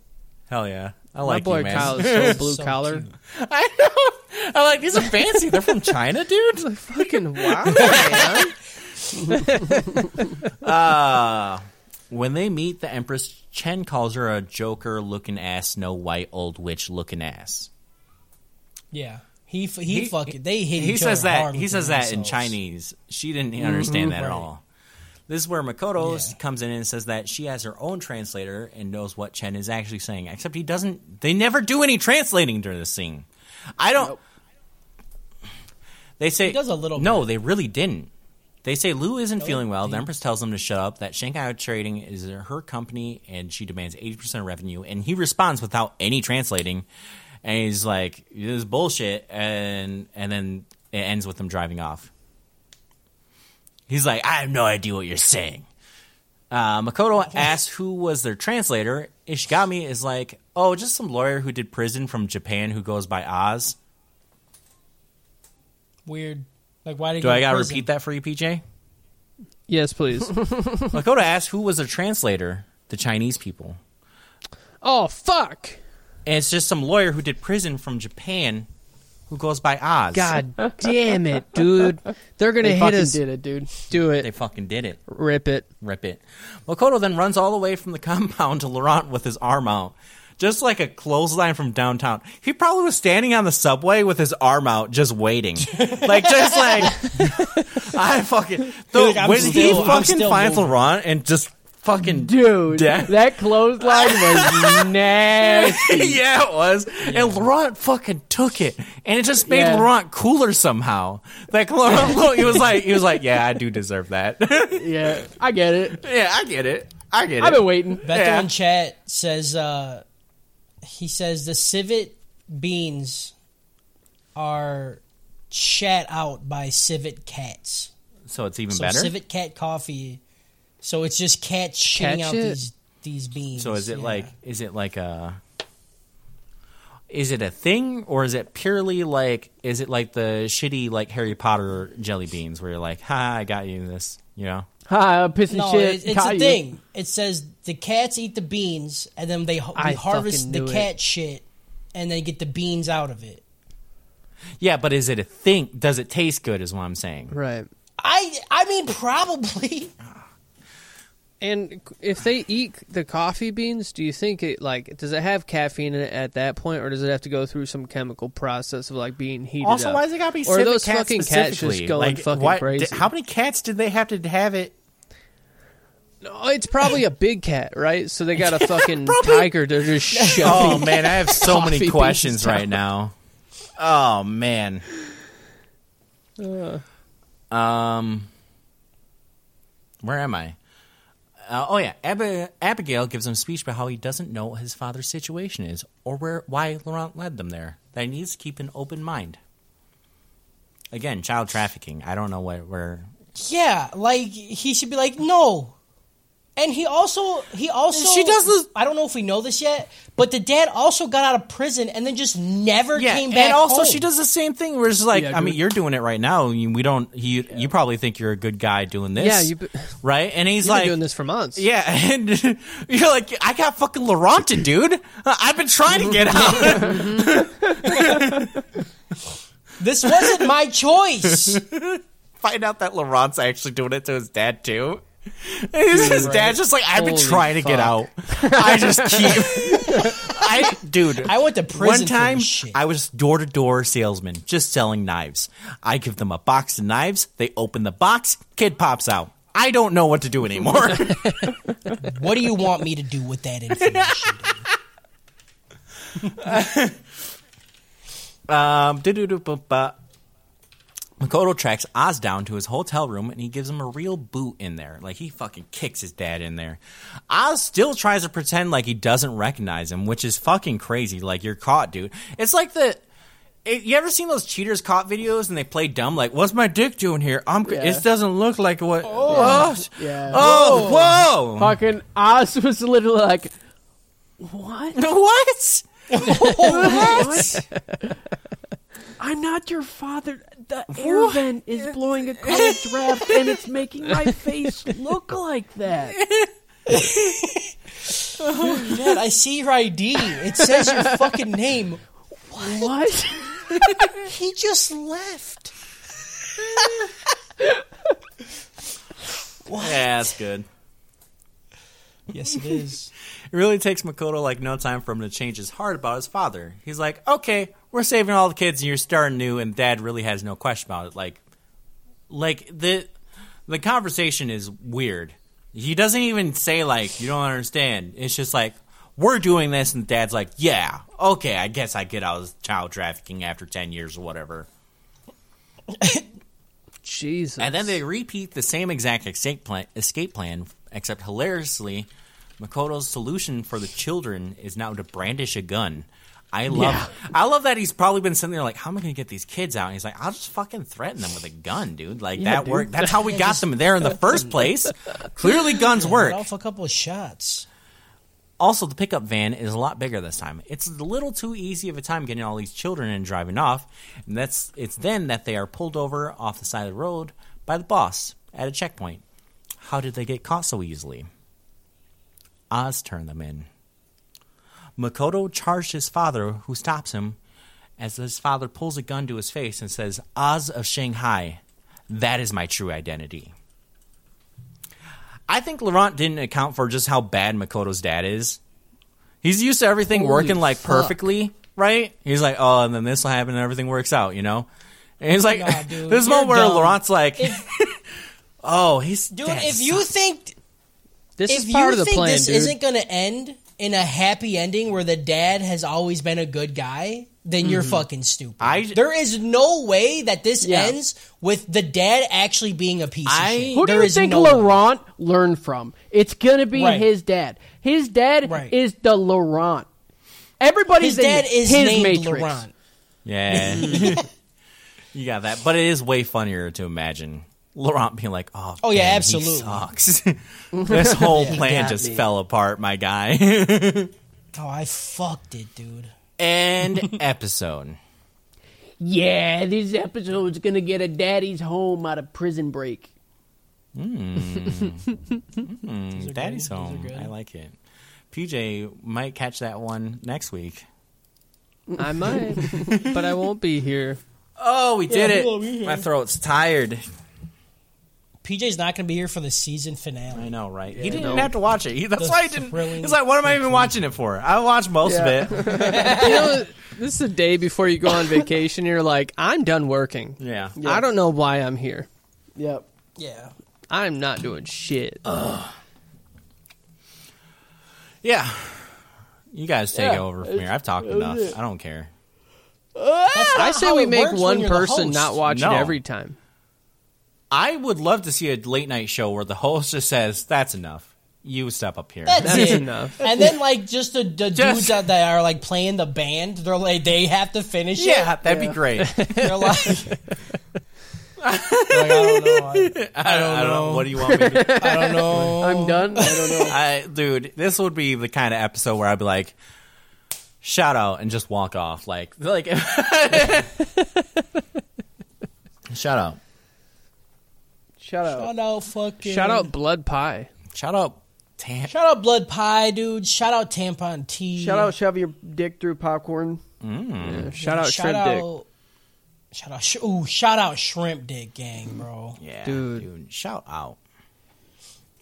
hell yeah, I My like boy you, man. Kyle is so blue So collar. cute. I know. I'm like, these are fancy. They're from China, dude. Fucking wow, man. Uh, when they meet the Empress, Chen calls her a Joker looking ass, Snow White old witch looking ass. Yeah, he f- he, fucking they hit He says that he says that in. Chinese. She didn't mm-hmm. understand that at all. This is where Makoto Yeah. comes in and says that she has her own translator and knows what Chen is actually saying. Except he doesn't. They never do any translating during this scene. I don't. They say He does a little No, bit. they really didn't. They say Lou isn't feeling well. The Empress tells him to shut up. That Shanghai Trading is her company, and she demands eighty percent of revenue. And he responds without any translating, and he's like, "This is bullshit." And and then it ends with them driving off. He's like, "I have no idea what you're saying." Uh, Makoto asks who was their translator. Ishigami is like, "Oh, just some lawyer who did prison from Japan who goes by Oz." Weird. Like why did he Do go I gotta prison? repeat that for you, PJ? Yes, please. Makoto asked, who was their translator. The Chinese people. oh fuck! And it's just some lawyer who did prison from Japan who goes by Oz. God damn it, dude! They're gonna They hit fucking us. did it, dude. Do it. They fucking did it. Rip it. Rip it. Makoto then runs all the way from the compound to Laurent with his arm out. Just like a clothesline from downtown. He probably was standing on the subway with his arm out, just waiting. like, just like, I fucking. The, like, when he still- I'm fucking finds moving. Laurent and just fucking. Dude, Death. that clothesline was nasty. yeah, it was. And Laurent fucking took it, and it just made Yeah. Laurent cooler somehow. Like Laurent, he was like, he was like, yeah, I do deserve that. Yeah, I get it. yeah, I get it. I get it. I've been waiting. Beto Yeah. in chat says uh, he says the civet beans are shat out by civet cats. So it's even So better. civet cat coffee. So it's just cats shitting Cat out shit? these these beans. So is it yeah. like is it like a is it a thing or is it purely like is it like the shitty like Harry Potter jelly beans where you're like, ha, I got you this, you know? Ha, piss and no? shit. it- it's a you. thing. It says the cats eat the beans and then they, ho- we harvest the knew it. cat shit and they get the beans out of it. Yeah, but is it a thing? Does it taste good? Is what I'm saying. Right. I I mean probably. And if they eat the coffee beans, do you think it like does it have caffeine in it at that point, or does it have to go through some chemical process of like being heated Also, up? why does it gotta be Or those cats fucking cats just going like, fucking why- crazy? did- how many cats did they have to have it? No, it's probably a big cat, right? So they got a fucking tiger to just shove. Oh man, I have so many questions right now. Oh man. Um, where am I? Uh, oh yeah, Ab- Abigail gives him speech about how he doesn't know what his father's situation is, or where why Laurent led them there. That he needs to keep an open mind. Again, child trafficking. I don't know where. Yeah, like he should be like no. And he also he also She does this- I don't know if we know this yet, but the dad also got out of prison and then just never Yeah, came back. and also home. she does the same thing. Where it's like, Yeah, I mean, you're doing it right now. We don't. You, you probably think you're a good guy doing this. Yeah, you've been- right. And he's You've been like, doing this for months. Yeah, and you're like, I got fucking Laurenta, dude. I've been trying to get out. This wasn't my choice. Find out that Laurent's actually doing it to his dad too. His his dad's just like, I've been trying to get out. I just keep. I, dude. I went to prison One time. I was door to door salesman, just selling knives. I give them a box of knives. They open the box. Kid pops out. I don't know what to do anymore. what do you want me to do with that information? dude? Um. Makoto tracks Oz down to his hotel room and he gives him a real boot in there. Like he fucking kicks his dad in there. Oz still tries to pretend like he doesn't recognize him, which is fucking crazy. Like you're caught, dude. It's like the. It, you ever seen those cheaters caught videos and they play dumb? Like, what's my dick doing here? I'm. Yeah. It doesn't look like what. Oh, oh Yeah. oh, whoa! Fucking Oz was literally like, what? What? what? I'm not your father. The air vent is blowing a cold draft and it's making my face look like that. Oh, Dad, I see your ID. It says your fucking name. What? He just left. Yeah, that's good. Yes, it is. It really takes Makoto like no time for him to change his heart about his father. He's like, okay, we're saving all the kids and you're starting new, and Dad really has no question about it. Like, like the the conversation is weird. He doesn't even say like you don't understand. It's just like we're doing this, and Dad's like, yeah, okay, I guess I get out of child trafficking after ten years or whatever. Jesus. And then they repeat the same exact escape plan, escape plan, except hilariously, Makoto's solution for the children is now to brandish a gun. I love, Yeah. I love that he's probably been sitting there like, how am I going to get these kids out? And he's like, I'll just fucking threaten them with a gun, dude. Like Yeah, that dude. worked. That's how we got them there in the first place. Clearly, guns work. Off a couple of shots. Also, the pickup van is a lot bigger this time. It's a little too easy of a time getting all these children and driving off, and that's it's then that they are pulled over off the side of the road by the boss at a checkpoint. How did they get caught so easily? Oz turned them in. Makoto charged his father, who stops him, as his father pulls a gun to his face and says, Oz of Shanghai, that is my true identity. I think Laurent didn't account for just how bad Makoto's dad is. He's used to everything Holy working like fuck. perfectly, right? He's like, oh, and then this will happen and everything works out, you know? And he's like, Nah, dude, this you're moment where dumb. Laurent's like, oh, he's Dude, dad if you think this if is part you of the think plan, this dude. isn't going to end in a happy ending where the dad has always been a good guy, then you're mm-hmm. fucking stupid. I- there is no way that this Yeah. ends with the dad actually being a piece I- of shit. Who do There you think no way. Laurent learned from? It's gonna be Right. his dad. His dad Right. is the Laurent. Everybody's His dad is his named Matrix. Laurent. Yeah. you got that. But it is way funnier to imagine Laurent being like, oh, Oh, yeah, damn, absolutely. sucks. this whole plan just me. fell apart, my guy. Oh, I fucked it, dude. End episode. Yeah, this episode's gonna get a daddy's home out of prison break. Mm, Daddy's good. Home. I like it. PJ might catch that one next week. I might, but I won't be here. Oh, we did Yeah, it. we'll be here. My throat's tired. PJ's not going to be here for the season finale. I know, right? he didn't no. have to watch it. He, that's The why he didn't. thrilling- He's like, what am I even watching it for? I watched most of it. You know, this is the day before you go on vacation. You're like, I'm done working. Yeah. I don't know why I'm here. Yep. Yeah. I'm not doing shit. Yeah. You guys take Yeah, it over from here. I've talked enough. it. I don't care. Ah! I say we make one person host. not watch No. it every time. I would love to see a late night show where the host just says, "That's enough. You step up here." That's, That's it. enough. And then like just the, the Just- dudes that, that are like playing the band, they're like they have to finish yeah, it. that'd be great. They're like, like, I don't know. I, I don't, know. What do you want me to do? I don't know. I'm done. I don't know. I, dude, this would be the kind of episode where I'd be like, shout out and just walk off. Like, like, shout out. Shout out. Shout out fucking. Shout out Blood Pie. Shout out. Tam- Shout out Blood Pie, dude. Shout out Tampon Tea. Shout out. Shove your dick through popcorn. Mm. Yeah, shout out shout Shrimp Dick. Shout out. Sh- ooh, shout out Shrimp Dick Gang, bro. yeah, Dude. dude. Shout out.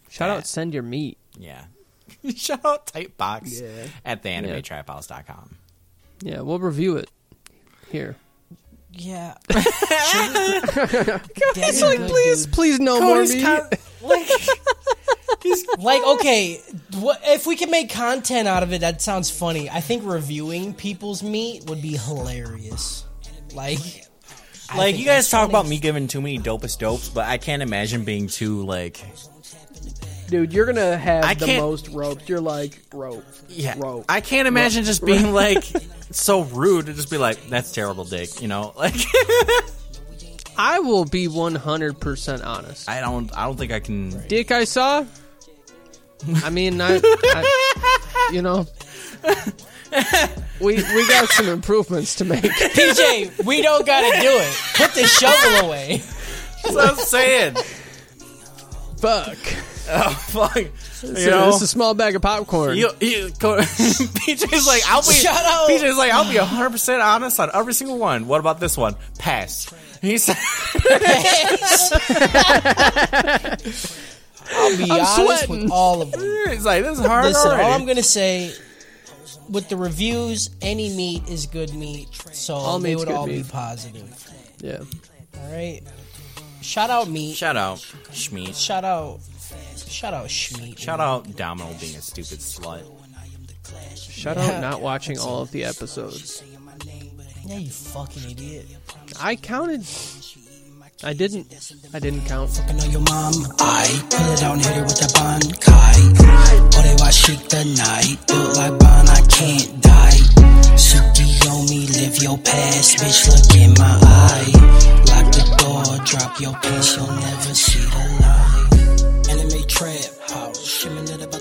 Shout out Send Your Meat. Yeah. shout out Tight Box Yeah. at the Yeah. animetraphouse.com. Yeah, we'll review it here. Yeah. That's like, good, please, dude. please, no more meat. like, like okay, what, if we can make content out of it, that sounds funny. I think reviewing people's meat would be hilarious. Like, I Like, you guys talk funny. about me giving too many dopest dopes, but I can't imagine being too, like, Dude, you're gonna have I the can't- most ropes. You're like rope. Yeah, Rope. I can't imagine just being like so rude to just be like, "That's terrible, Dick." You know, like I will be 100% honest. I don't, I don't think I can. Dick I saw, I mean, I, I you know, we we got some improvements to make. PJ, we don't gotta do it. Put the shovel away. That's what I'm saying. Fuck. Oh fuck! You So know, this is a small bag of popcorn. you, you go, PJ's like, I'll be. Shout out. PJ's like, I'll be 100 percent honest on every single one. What about this one? Pass. He said, I'll be I'm honest sweating. with all of them. It's like, this is hard Listen, already." all I'm gonna say with the reviews, any meat is good meat, so All they would good all be positive. yeah. All right. Shout out meat. Shout out, Schmeat. Shout out. Shout out Schmeat. Shout out Domino being a stupid slut. Shout out not watching all of the episodes. Yeah, you fucking idiot. I counted. I didn't. I didn't count. I know your mom. I pull it out and hit her with that bankai. Oh, they watch chic the night. Built like Bon, I can't die. Suki on me, live your past, bitch. Look in my eye. Lock the door, drop your pants, you'll never see the light. Trap house, to the